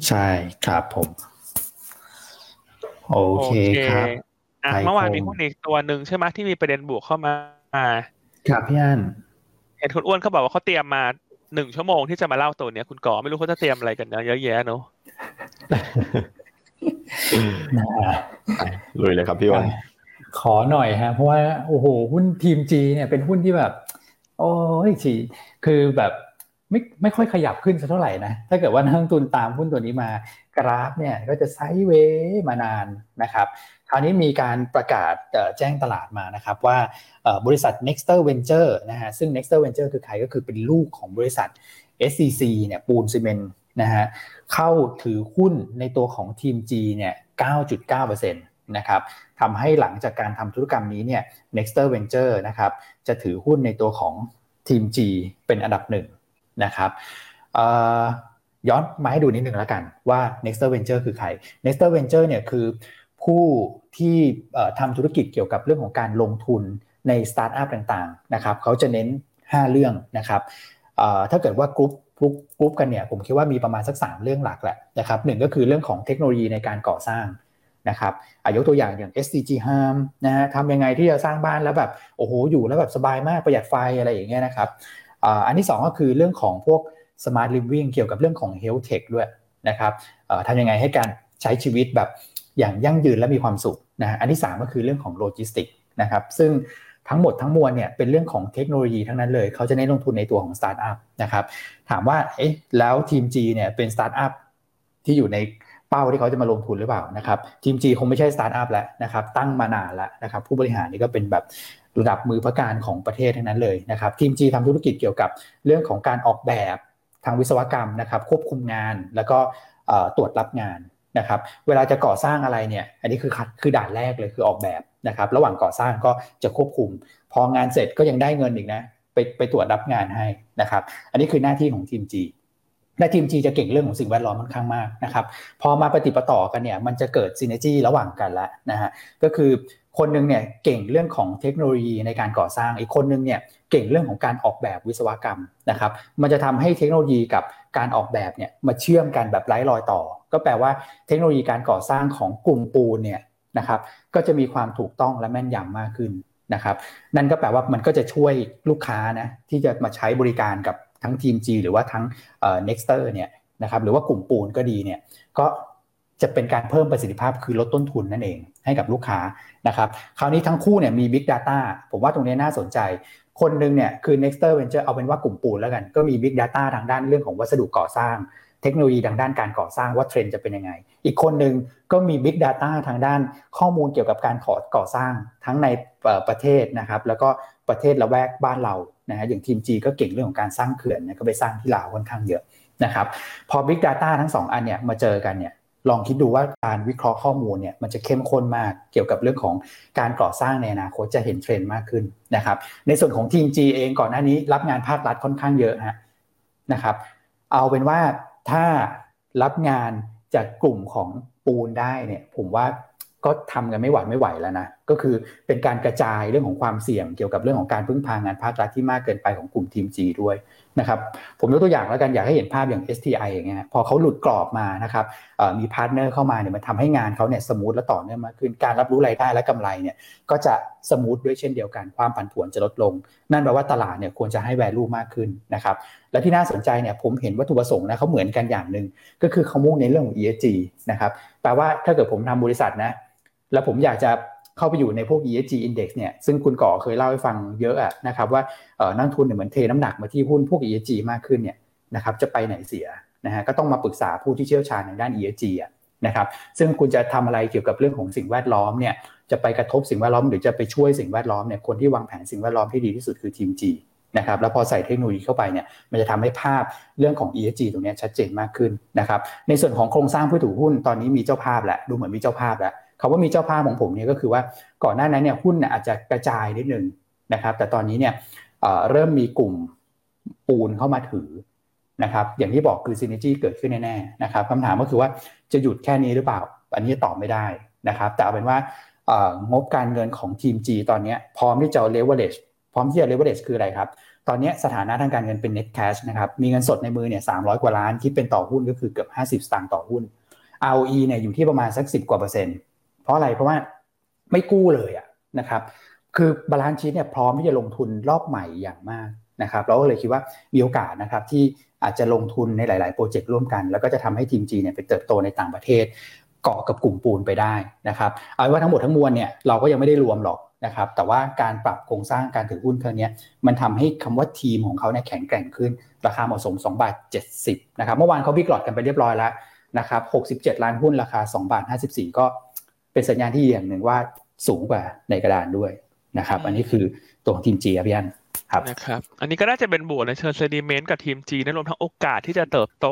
ใช่ครับผมโอเคครับเมื่อวานมีหุ้นอีกตัวหนึ่งใช่ไหมที่มีประเด็นบวกเข้ามาครับพี่อันเห็นคุณอ้วนเขาบอกว่าเขาเตรียมมาหนึ่งชั่วโมงที่จะมาเล่าตัวเนี้ยคุณก่อไม่รู้เขาจะเตรียมอะไรกันเยอะแยะเนาะลุยเลยครับพี่วัน ขอหน่อยฮะเพราะว่าโอ้โหหุ้นทีมจีเนี่ยเป็นหุ้นที่แบบ โอ้ยจีคือแบบไม่ไม่ค่อยขยับขึ้นสักเท่าไหร่นะถ้าเกิดว่านักลงทุนตามหุ้นตัวนี้มากราฟเนี่ยก็จะไซด์เวย์มานานนะครับคราวนี้มีการประกาศแจ้งตลาดมานะครับว่าบริษัท Nexter Venture นะฮะซึ่ง Nexter Venture คือใครก็คือเป็นลูกของบริษัท SCC เนี่ยปูนซีเมนต์นะฮะเข้าถือหุ้นในตัวของทีม G เนี่ย 9.9%น นะครับทำให้หลังจากการทำธุรกรรมนี้เนี่ย Nexter Venture นะครับจะถือหุ้นในตัวของทีม G เป็นอันดับหนึ่งนะครับย้อนมาให้ดูนิดนึงแล้วกันว่า Nexter Venture คือใคร Nexter Venture เนี่ยคือผู้ที่ทำธุรกิจเกี่ยวกับเรื่องของการลงทุนในสตาร์ทอัพต่างๆนะครับเขาจะเน้น 5 เรื่องนะครับถ้าเกิดว่ากรุ๊ปgroup group กันเนี่ยผมคิดว่ามีประมาณสัก 3 เรื่องหลักแหละนะครับหนึ่งก็คือเรื่องของเทคโนโลยีในการก่อสร้าง นะครับอายกตัวอย่างอย่าง SDG Harm นะฮะทำยังไงที่จะสร้างบ้านแล้วแบบโอ้โหอยู่แล้วแบบสบายมากประหยัดไฟอะไรอย่างเงี้ยนะครับอันที่ 2 ก็คือเรื่องของพวก Smart Living เกี่ยวกับเรื่องของ Health Tech ด้วยนะครับทำยังไงให้การใช้ชีวิตแบบอย่างยั่งยืนและมีความสุขนะอันที่ 3 ก็คือเรื่องของโลจิสติกนะครับซึ่งทั้งหมดทั้งมวลเนี่ยเป็นเรื่องของเทคโนโลยีทั้งนั้นเลย เขาจะเน้นลงทุนในตัวของสตาร์ทอัพนะครับถามว่าเอ๊ะแล้วทีม G เนี่ยเป็นสตาร์ทอัพที่อยู่ใน เป้าที่เขาจะมาลงทุนหรือเปล่านะครับทีมจีคงไม่ใช่สตาร์ทอัพแล้วนะครับตั้งมานานแล้วนะครับผู้บริหารนี่ก็เป็นแบบระดับมือพระกาฬของประเทศทั้งนั้นเลยนะครับทีมจีทำธุรกิจเกี่ยวกับเรื่องของการออกแบบทางวิศวกรรมนะครับควบคุมงานแล้วก็ตรวจรับงานนะครับเวลาจะก่อสร้างอะไรเนี่ยอันนี้คือคือด่านแรกเลยคือออกแบบนะครับระหว่างก่อสร้างก็จะควบคุม พองานเสร็จก็ยังได้เงินอีกนะไปไปตรวจรับงานให้นะครับอันนี้คือหน้าที่ของทีมจี และทีมจีจะเก่งเรื่องของสิ่งแวดล้อมค่อนข้างมากนะครับ พอมาปฏิปต่อกันเนี่ยมันจะเกิดซีเนจีระหว่างกันแล้วนะฮะก็คือคนนึงเนี่ยเก่งเรื่องของเทคโนโลยีในการก่อสร้างอีกคนนึงเนี่ยเก่งเรื่องของการออกแบบวิศวกรรมนะครับ มันจะทำให้เทคโนโลยีกับการออกแบบเนี่ยมาเชื่อมกันแบบไร้รอยต่อ ก็แปลว่าเทคโนโลยีการก่อสร้างของกลุ่มปูนเนี่ยนะครับก็จะมีความถูกต้องและแม่นยำมากขึ้นนะครับ นั่นก็แปลว่ามันก็จะช่วยลูกค้านะที่จะมาใช้บริการกับ ทั้งทีม G หรือว่าทั้งเอ่อ Nexter เนี่ยนะครับหรือว่ากลุ่มปูนก็ดีเนี่ยก็จะเป็นการเพิ่มประสิทธิภาพคือลดต้นทุนนั่นเองให้กับลูกค้านะครับคราวนี้ทั้งคู่เนี่ยมี Big Data ผมว่าตรงนี้น่าสนใจ คนหนึ่งเนี่ยคือ Nexter Venture เอาเป็นว่ากลุ่มปูนแล้วกัน ก็มี Big Data ทางด้านเรื่องของวัสดุก่อสร้าง เทคโนโลยีทางด้านการก่อสร้างว่าเทรนด์จะเป็นยังไง อีกคนหนึ่งก็มี Big Data ทางด้านข้อมูลเกี่ยวกับการขอก่อสร้างทั้งในประเทศนะครับแล้วก็ประเทศละแวกบ้านเรา นะฮะอย่างทีม G ก็เก่งเรื่องของการสร้างเขื่อนนะก็ไปสร้างที่ลาวค่อนข้างเยอะนะครับพอ Big Data ทั้ง 2 อันเนี่ยมาเจอกันเนี่ยลองคิดดูว่าการวิเคราะห์ข้อมูลเนี่ยมันจะเข้มข้นมากเกี่ยวกับเรื่องของการก่อสร้างในอนาคตจะเห็นเทรนด์มากขึ้นนะครับในส่วนของทีม G เองก่อนหน้านี้รับงานภาครัฐค่อนข้างเยอะฮะนะครับเอาเป็นว่าถ้ารับงานจากกลุ่มของปูนได้เนี่ยผมว่า ก็ทำกันไม่หวาดไม่ไหวแล้วนะก็คือเป็นการกระจายเรื่องของความเสี่ยงเกี่ยวกับเรื่องของการพึ่งพางานภาครัฐที่มากเกินไปของกลุ่มทีม G ด้วยนะครับผมยกตัวอย่างแล้วกันอยากให้เห็นภาพอย่าง STI อย่างเงี้ยพอเขาหลุดกรอบมานะครับมี partner เข้ามาเนี่ยมันทำให้งานเขาเนี่ย smooth และต่อเนื่องมากขึ้นการรับรู้รายได้และกำไรเนี่ยก็จะ smooth ด้วยเช่นเดียวกันความผันผวนจะลดลง นั่นแปลว่าตลาดเนี่ยควรจะให้ value มากขึ้นนะครับและที่น่าสนใจเนี่ยผมเห็นวัตถุประสงค์นะเขาเหมือนกันอย่างหนึ่งก็คือเขามุ่งในเรื่องของ ESG นะครับแปลว่าถ้าเกิดผมทำบริษัทนะ แล้วผมอยากจะเข้าไปอยู่ในพวก ESG index เนี่ยซึ่งคุณก่อเคยเล่าให้ฟังเยอะอะนะครับว่านักทุนเนี่ยเหมือนเทน้ำหนักมาที่หุ้นพวก ESG มากขึ้นเนี่ยนะครับจะไปไหนเสียนะฮะก็ต้องมาปรึกษาผู้ที่เชี่ยวชาญในด้าน ESG อะนะครับซึ่งคุณจะทำอะไรเกี่ยวกับเรื่องของสิ่งแวดล้อมเนี่ยจะไปกระทบสิ่งแวดล้อมหรือจะไปช่วยสิ่งแวดล้อมเนี่ยคนที่วางแผนสิ่งแวดล้อมที่ดีที่สุดคือทีม G นะครับแล้วพอใส่เทคโนโลยีเข้าไปเนี่ยมันจะทำให้ภาพเรื่องของ ESG ตรงนี้ชัดเจนมากขึ้นนะครับในส่วนของโครงสร้างผู้ถือหุ้นตอนนี้มีเจ้าภาพแหละดูเหมือนมีเจ้าภาพแล้ว คาว่ามีเจ้าภาพของผมเนี่ยก็คือว่าก่อนหน้านั้นเนี่ยหุ้นอาจจะกระจายนิดนึงนะครับ แต่ตอนนี้เนี่ยเริ่มมีกลุ่มปูนเข้ามาถือนะครับ อย่างที่บอกคือซีเนจี้เกิดขึ้นแน่ๆนะครับคำถามก็คือว่าจะหยุดแค่นี้หรือเปล่า อันนี้ตอบไม่ได้นะครับ แต่เอาเป็นว่างบการเงินของทีม G ตอนนี้พร้อมที่จะ leverage พร้อมที่จะ leverage คืออะไรครับ ตอนนี้สถานะทางการเงินเป็น net cash นะครับ มีเงินสดในมือเนี่ยสามกว่าล้านคิดเป็นต่อหุ้นก็คือเกือบ 50 สตางค์ต่อหุ้น ROE เนี่ยอยู่ที่ประมาณสัก 10 กว่าเปอร์เซ็นต์ เพราะอะไรเพราะว่าไม่กู้เลยอะนะครับ คือ balance sheet เนี่ยพร้อมที่จะลงทุนรอบใหม่อย่างมากนะครับเราก็เลยคิดว่ามีโอกาสนะครับที่อาจจะลงทุนในหลาย ๆ โปรเจกต์ร่วมกัน แล้วก็จะทำให้ทีมจีเนี่ยไปเติบโตในต่างประเทศเกาะกับกลุ่มปูนไปได้นะครับเอาว่าทั้งหมดทั้งมวลเนี่ยเราก็ยังไม่ได้รวมหรอกนะครับแต่ว่าการปรับโครงสร้างการถือหุ้นครั้งนี้มันทำให้คำว่าทีมของเขาเนี่ยแข็งแกร่งขึ้น ราคาเหมาะสม2บาท70นะครับเมื่อวานเขาบิ๊กหลอดกันไปเรียบร้อยแล้วนะครับ67 ล้านหุ้นราคา2บาท54 ก็ เป็นสัญญาณที่อย่างหนึ่งว่าสูงกว่าในกระดานด้วยนะครับ อันนี้คือตัวของทีมจีครับพี่อั้นครับนะครับ อันนี้ก็น่าจะเป็นบวกในเชิง sentiment กับทีมจีนะรวมทั้งโอกาสที่จะเติบโต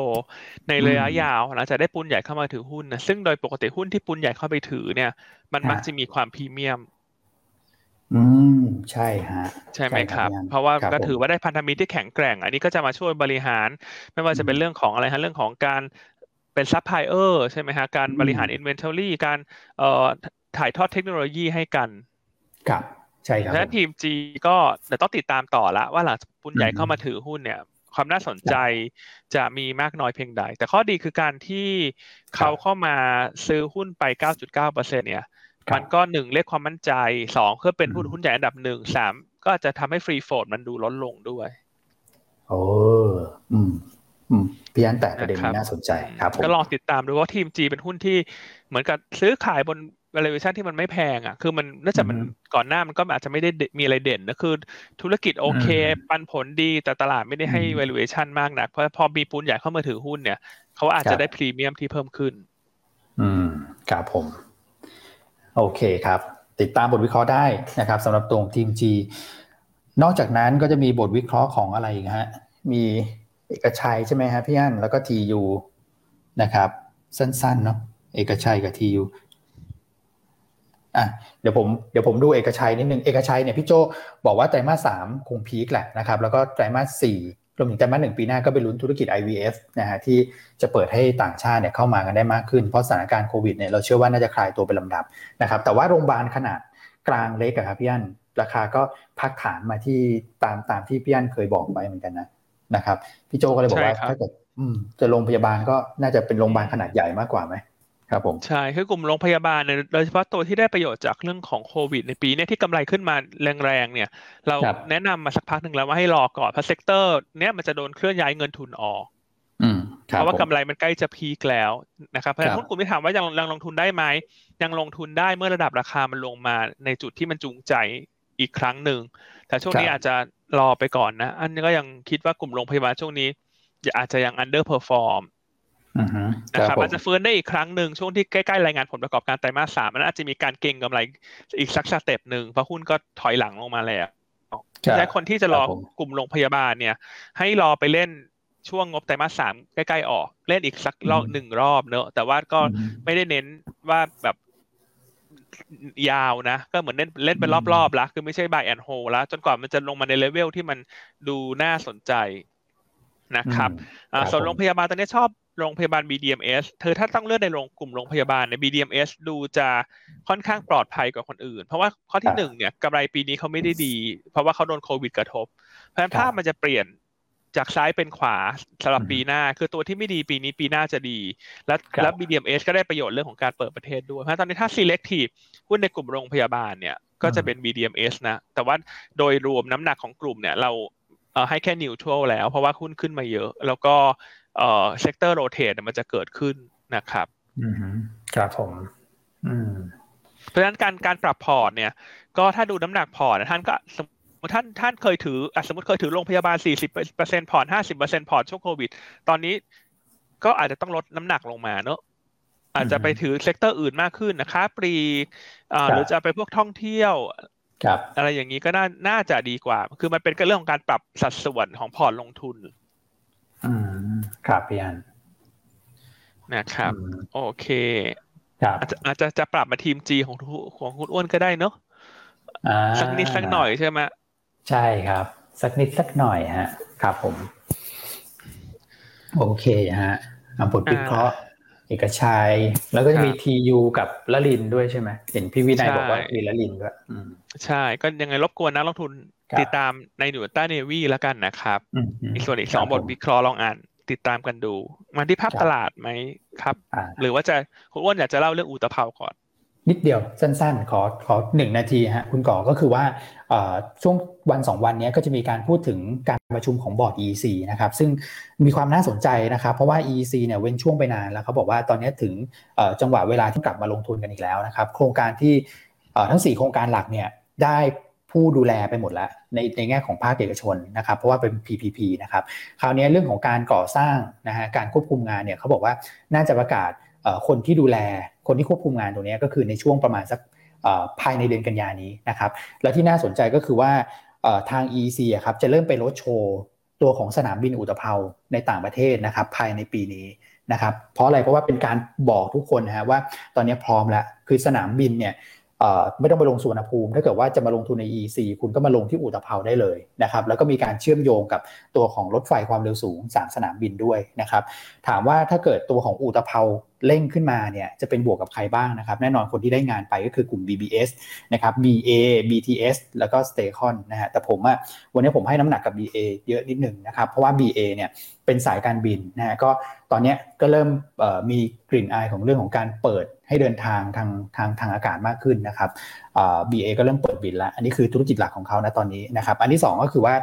ในระยะยาวหลังจากได้ปูนใหญ่เข้ามาถือหุ้นนะซึ่งโดยปกติหุ้นที่ปูนใหญ่เข้าไปถือเนี่ย มันมักจะมีความพรีเมียม อืมใช่ฮะใช่ไหมครับ เพราะว่าก็ถือว่าได้พันธมิตรที่แข็งแกร่ง อันนี้ก็จะมาช่วยบริหาร ไม่ว่าจะเป็นเรื่องของอะไรฮะเรื่องของการ เป็นซัพพลายเออร์ใช่ไหมฮะ การบริหาร inventory การเอ่อถ่ายทอดเทคโนโลยีให้กันครับใช่ครับและทีม G ก็แต่ต้องติดตามต่อละว่าหลังจากปุนใหญ่เข้ามาถือหุ้นเนี่ย ความน่าสนใจจะมีมากน้อยเพียงใด แต่ข้อดีคือการที่เขาเข้ามาซื้อหุ้นไป 9.9%เนี่ย มันก็หนึ่งเรียกความมั่นใจสองเพื่อเป็นหุ้นหุ้นใหญ่อันดับหนึ่งสามก็จะทำให้ฟรีโฟลดมันดูลดลงด้วย โอ้อืม พี่อันแต่ประเด็นนี้น่าสนใจครับก็ลองติดตามดูว่าทีม G เป็นหุ้นที่เหมือนกับซื้อขายบน valuation ที่มันไม่แพงอะ คือมันน่าจะมันก่อนหน้ามันก็อาจจะไม่ได้มีอะไรเด่นนะคือ ธุรกิจโอเค ปันผลดีแต่ตลาดไม่ได้ให้ valuation มากนัก เพราะพอมีปูนใหญ่เข้ามาถือหุ้นเนี่ยเขาอาจจะได้พรีเมียมที่เพิ่มขึ้น อืมครับผม โอเคครับ ติดตามบทวิเคราะห์ได้นะครับสำหรับตรงทีม G นอกจากนั้นก็จะมีบทวิเคราะห์ของอะไรอีกฮะ มี เอกชัยใช่ไหมฮะพี่อั้นแล้วก็ทียูนะครับ สั้นๆเนาะเอกชัยกับทียูอะเดี๋ยวผมเดี๋ยวผมดูเอกชัยนิดนึงเอกชัยเนี่ยพี่โจบอกว่าไตรมาสสามคงพีคแหละนะครับ แล้วก็ไตรมาสสี่รวมถึงไตรมาสหนึ่งปีหน้าก็ไปลุ้นธุรกิจ IVF นะฮะที่จะเปิดให้ต่างชาติเนี่ยเข้ามากันได้มากขึ้นเพราะสถานการณ์โควิดเนี่ยเราเชื่อว่าน่าจะคลายตัวเป็นลำดับนะครับ แต่ว่าโรงพยาบาลขนาดกลางเล็กอะครับพี่อั้นราคาก็พักฐานมาที่ตามตามที่พี่อั้นเคยบอกไปเหมือนกันนะ นะครับพี่โจก็เลยบอกว่าถ้าเกิดจะโรงพยาบาลก็น่าจะเป็นโรงพยาบาลขนาดใหญ่มากกว่าไหมครับผมใช่คือกลุ่มโรงพยาบาลเนี่ยโดยเฉพาะตัวที่ได้ประโยชน์จากเรื่องของโควิด ในปีนี้ที่กำไรขึ้นมาแรงๆเนี่ย เราแนะนำมาสักพักหนึ่งแล้วว่าให้รอก่อนเพราะ sector เนี้ยมันจะโดนเคลื่อนย้ายเงินทุนออกเพราะว่ากำไรมันใกล้จะ peak แล้วนะครับเพราะฉะนั้นหุ้นกลุ่มที่ถามว่ายังยังลงทุนได้ไหมยังลงทุนได้เมื่อระดับราคามันลงมาในจุดที่มันจูงใจอีกครั้งหนึ่ง แต่ช่วงนี้อาจจะรอไปก่อนนะ อันนี้ก็ยังคิดว่ากลุ่มโรงพยาบาลช่วงนี้อาจจะยัง underperform นะครับอาจจะฟื้นได้อีกครั้งหนึ่งช่วงที่ใกล้ๆรายงานผลประกอบการไตรมาสสามมันอาจจะมีการเก็งกำไรอีกสักสเต็ปหนึ่งเพราะหุ้นก็ถอยหลังลงมาแล้วแต่คนที่จะรอกลุ่มโรงพยาบาลเนี่ย ให้รอไปเล่นช่วงงบไตรมาสสามใกล้ๆออก เล่นอีกสักรอบหนึ่งรอบเนอะแต่ว่าก็ไม่ได้เน้นว่าแบบ ยาวนะ ก็เหมือนเล่นเล่นเป็นรอบๆแล้วคือไม่ใช่ buy and hold แล้วจนกว่ามันจะลงมาในเลเวลที่มันดูน่าสนใจนะครับส่วนโรงพยาบาลตอนนี้ชอบโรงพยาบาล BDMS เธอถ้าต้องเลือกในโรงกลุ่มโรงพยาบาลใน BDMS ดูจะค่อนข้างปลอดภัยกว่าคนอื่น เพราะว่าข้อที่หนึ่งเนี่ยกำไรปีนี้เขาไม่ได้ดี เพราะว่าเขาโดนโควิดกระทบ เพราะฉะนั้นภาพมันจะเปลี่ยน จากซ้ายเป็นขวาสำหรับปีหน้า คือตัวที่ไม่ดีปีนี้ปีหน้าจะดี แล้วแล้ว BDMS ก็ได้ประโยชน์เรื่องของการเปิดประเทศด้วย เพราะตอนนี้ถ้า selective หุ้นในกลุ่มโรงพยาบาลเนี่ยก็จะเป็น BDMS นะ แต่ว่าโดยรวมน้ำหนักของกลุ่มเนี่ยเราให้แค่ neutral แล้วเพราะว่าหุ้นขึ้นมาเยอะ แล้วก็เอ่อ sector rotate มันจะเกิดขึ้นนะครับอืมครับผมอืมเพราะฉะนั้นการการปรับพอร์ตเนี่ย ก็ถ้าดูน้ำหนักพอร์ตท่านก็สมม ติท่านท่านเคยถือสมมติเคยถือโรงพยาบาลสี่สิบเปอร์เซ็นพอร์ตห้าสิบเปอร์เซ็นพอร์ตช่วงโควิด ตอนนี้ก็อาจจะต้องลดน้ำหนักลงมาเนอะอาจจะไปถือ sector อื่นมากขึ้นนะคะปรีอ่าหรือจะไปพวกท่องเที่ยวครับอะไรอย่างนี้ก็น่าน่าจะดีกว่า คือมันเป็นเรื่องของการปรับสัดส่วนของพอร์ตลงทุน อืมครับพี่อันนะครับ โอเคครับอาจจะอาจจะจะปรับมาทีมจีของของคุณอ้วนก็ได้เนาะสักนิดสักหน่อยใช่ไหม ใช่ครับ สักนิดสักหน่อยฮะ ครับผม โอเคฮะอาบทวิเคราะห์เอกชัย แล้วก็จะมีทียูกับละลินด้วยใช่ไหมเห็นพี่วินัยบอกว่ามีละลินด้วยใช่ ก็ยังไงรบกวนนักลงทุนติดตามในหน่วยต้าเนวีแล้วกันนะครับ อีกส่วนอีกสองบทวิเคราะห์ลองอ่านติดตามกันดู มาที่ภาพตลาดไหมครับ หรือว่าจะคุณอ้วนอยากจะเล่าเรื่องอูตะเภาก่อน นิดเดียวสั้นๆ ขอขอหนึ่งนาทีฮะคุณก่อก็คือว่าช่วงวันสองวันนี้ก็จะมีการพูดถึงการประชุมของบอร์ด EC นะครับซึ่งมีความน่าสนใจนะครับ เพราะว่า EC เนี่ยเว้นช่วงไปนานแล้วเขาบอกว่าตอนนี้ถึงจังหวะเวลาที่กลับมาลงทุนกันอีกแล้วนะครับ โครงการที่ทั้ง 4 โครงการหลักเนี่ยได้ผู้ดูแลไปหมดแล้วในในแง่ของภาคเอกชนนะครับเพราะว่าเป็น PPP นะครับคราวนี้เรื่องของการก่อสร้างนะฮะการควบคุมงานเนี่ยเขาบอกว่าน่าจะประกาศคนที่ดูแล คนที่ควบคุมงานตรงนี้ก็คือในช่วงประมาณสักภายในเดือนกันยานี้นะครับ แล้วที่น่าสนใจก็คือว่าทาง EC ครับจะเริ่มไปลดโชว์ตัวของสนามบินอุตภเปาในต่างประเทศนะครับภายในปีนี้นะครับ เพราะอะไรเพราะว่าเป็นการบอกทุกคนนะฮะว่าตอนนี้พร้อมแล้วคือสนามบินเนี่ยไม่ต้องไปลงสุวรรณภูมิ ถ้าเกิดว่าจะมาลงทุนใน EC คุณก็มาลงที่อุตภเปาได้เลยนะครับ แล้วก็มีการเชื่อมโยงกับตัวของรถไฟความเร็วสูง3สนามบินด้วยนะครับ ถามว่าถ้าเกิดตัวของอุตภเปา เร่งขึ้นมาเนี่ยจะเป็นบวกกับใครบ้างนะครับแน่นอนคนที่ได้งานไปก็คือกลุ่ม BBS นะครับ BA BTS แล้วก็ s t a c o n นะฮะแต่ผมอะวันนี้ผมให้น้ำหนักกับ BA เยอะนิดหนึ่งนะครับเพราะว่า BA เนี่ยเป็นสายการบินนะฮะก็ตอนนี้ก็เริ่มมีกลิ่นอายของเรื่องของการเปิดให้เดินทางทางทางทางอากาศมากขึ้นนะครับ BA ก็เริ่มเปิดบินแล้ว อันนี้คือธุรกิจหลักของเขานะตอนนี้นะครับ อันที่ 2 ก็คือว่า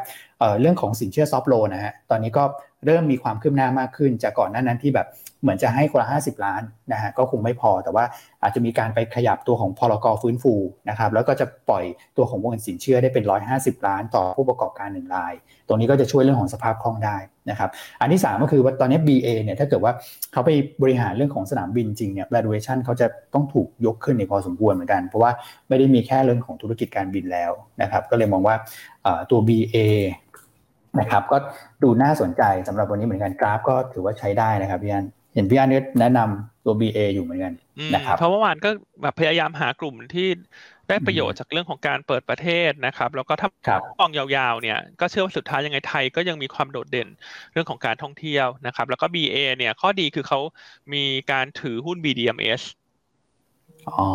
เรื่องของสินเชื่อซอฟโลนะฮะ ตอนนี้ก็ เริ่มมีความคืบหน้ามากขึ้น จากก่อนหน้านั้นที่แบบเหมือนจะให้คนละห้าสิบล้านนะฮะก็คงไม่พอแต่ว่าอาจจะมีการไปขยับตัวของพรกฟื้นฟูนะครับแล้วก็จะปล่อยตัวของวงเงินสินเชื่อได้เป็นร้อยห้าสิบล้านต่อผู้ประกอบการหนึ่งราย ตรงนี้ก็จะช่วยเรื่องของสภาพคล่องได้นะครับอันที่ 3 ก็คือว่าตอนนี้ BA เนี่ยถ้าเกิดว่าเขาไปบริหารเรื่องของสนามบินจริงเนี่ย valuation เขาจะต้องถูกยกขึ้นในพอสมควรเหมือนกัน เพราะว่าไม่ได้มีแค่เรื่องของธุรกิจการบินแล้วนะครับก็เลยมองว่าตัว BA นะครับ ก็ดูน่าสนใจสำหรับวันนี้เหมือนกันกราฟก็ถือว่าใช้ได้นะครับพี่อันเห็นพี่อันแนะนำตัว BA อยู่เหมือนกันนะครับเพราะเมื่อวานก็แบบพยายามหากลุ่มที่ได้ประโยชน์จากเรื่องของการเปิดประเทศนะครับ แล้วก็ถ้ามองยาวๆเนี่ยก็เชื่อว่าสุดท้ายยังไงไทยก็ยังมีความโดดเด่นเรื่องของการท่องเที่ยวนะครับ แล้วก็ BA เนี่ยข้อดีคือเขามีการถือหุ้น BDMs อ๋อ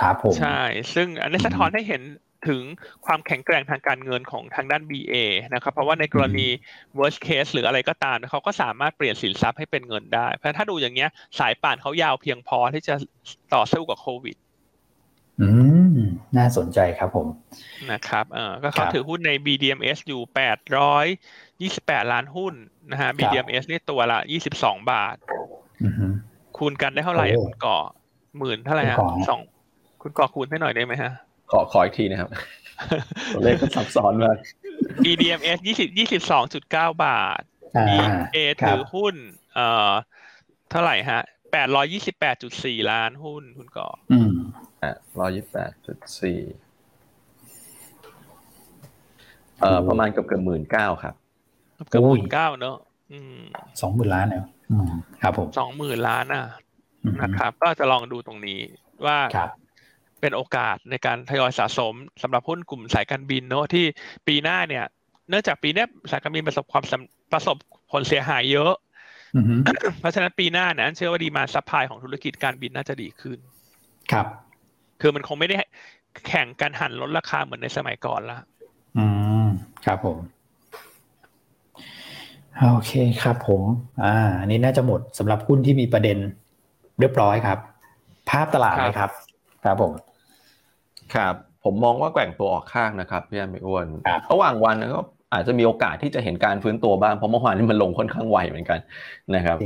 ครับผมใช่ ซึ่งอันนี้สะท้อนให้เห็น ถึงความแข็งแกร่งทางการเงินของทางด้าน BA นะครับเพราะว่าในกรณี worst case หรืออะไรก็ตามเขาก็สามารถเปลี่ยนสินทรัพย์ให้เป็นเงินได้ เพราะถ้าดูอย่างเงี้ยสายป่านเขายาวเพียงพอที่จะต่อสู้กับโควิดอืม น่าสนใจครับผม นะครับเออก็เขาถือหุ้นใน BDMs อยู่แปดร้อยยี่สิบแปดล้านหุ้นนะฮะ BDMs นี่ตัวละยี่สิบสองบาทคูณกันได้เท่าไหร่คุณก่อหมื่นเท่าไหร่ฮะสองคุณก่อคูณให้หน่อยได้ไหมฮะ ขอขออีกทีนะครับตัวเลขก็ซับซ้อนมาก BDMs ยี่สิบยี่สิบสองจุดเก้าบาท BA ถือหุ้น เอ่อ เท่าไหร่ฮะแปดร้อยี่สิบแปดจุดสี่ล้านหุ้นคุณก่ออืมแปดร้อยยี่สิบแปดจุดสี่เอ่อประมาณเกือบเกือบหมื่นเก้าครับ เกือบหมื่นเก้าเนอะสองหมื่นล้านเนอะครับผมสองหมื่นล้านอะนะครับ ก็จะลองดูตรงนี้ว่า เป็นโอกาสในการทยอยสะสมสำหรับหุ้นกลุ่มสายการบินเนอะที่ปีหน้าเนี่ย เนื่องจากปีนี้สายการบินประสบความประสบผลเสียหายเยอะเพราะฉะนั้นปีหน้าเนี่ยเชื่อว่า demand supply ของธุรกิจการบินน่าจะดีขึ้น ครับ คือมันคงไม่ได้แข่งกันหันลดราคาเหมือนในสมัยก่อนละอืมครับผมโอเคครับผม อ่า อันนี้น่าจะหมดสำหรับหุ้นที่มีประเด็นเรียบร้อยครับ ภาพตลาดนะครับ ครับผม ครับผมมองว่าแกว่งตัวออกข้างนะครับพี่อันไม่อ้วนระหว่างวันก็อาจจะมีโอกาสที่จะเห็นการฟื้นตัวบ้างเพราะเมื่อวานนี้มันลงค่อนข้างไวเหมือนกันนะครับ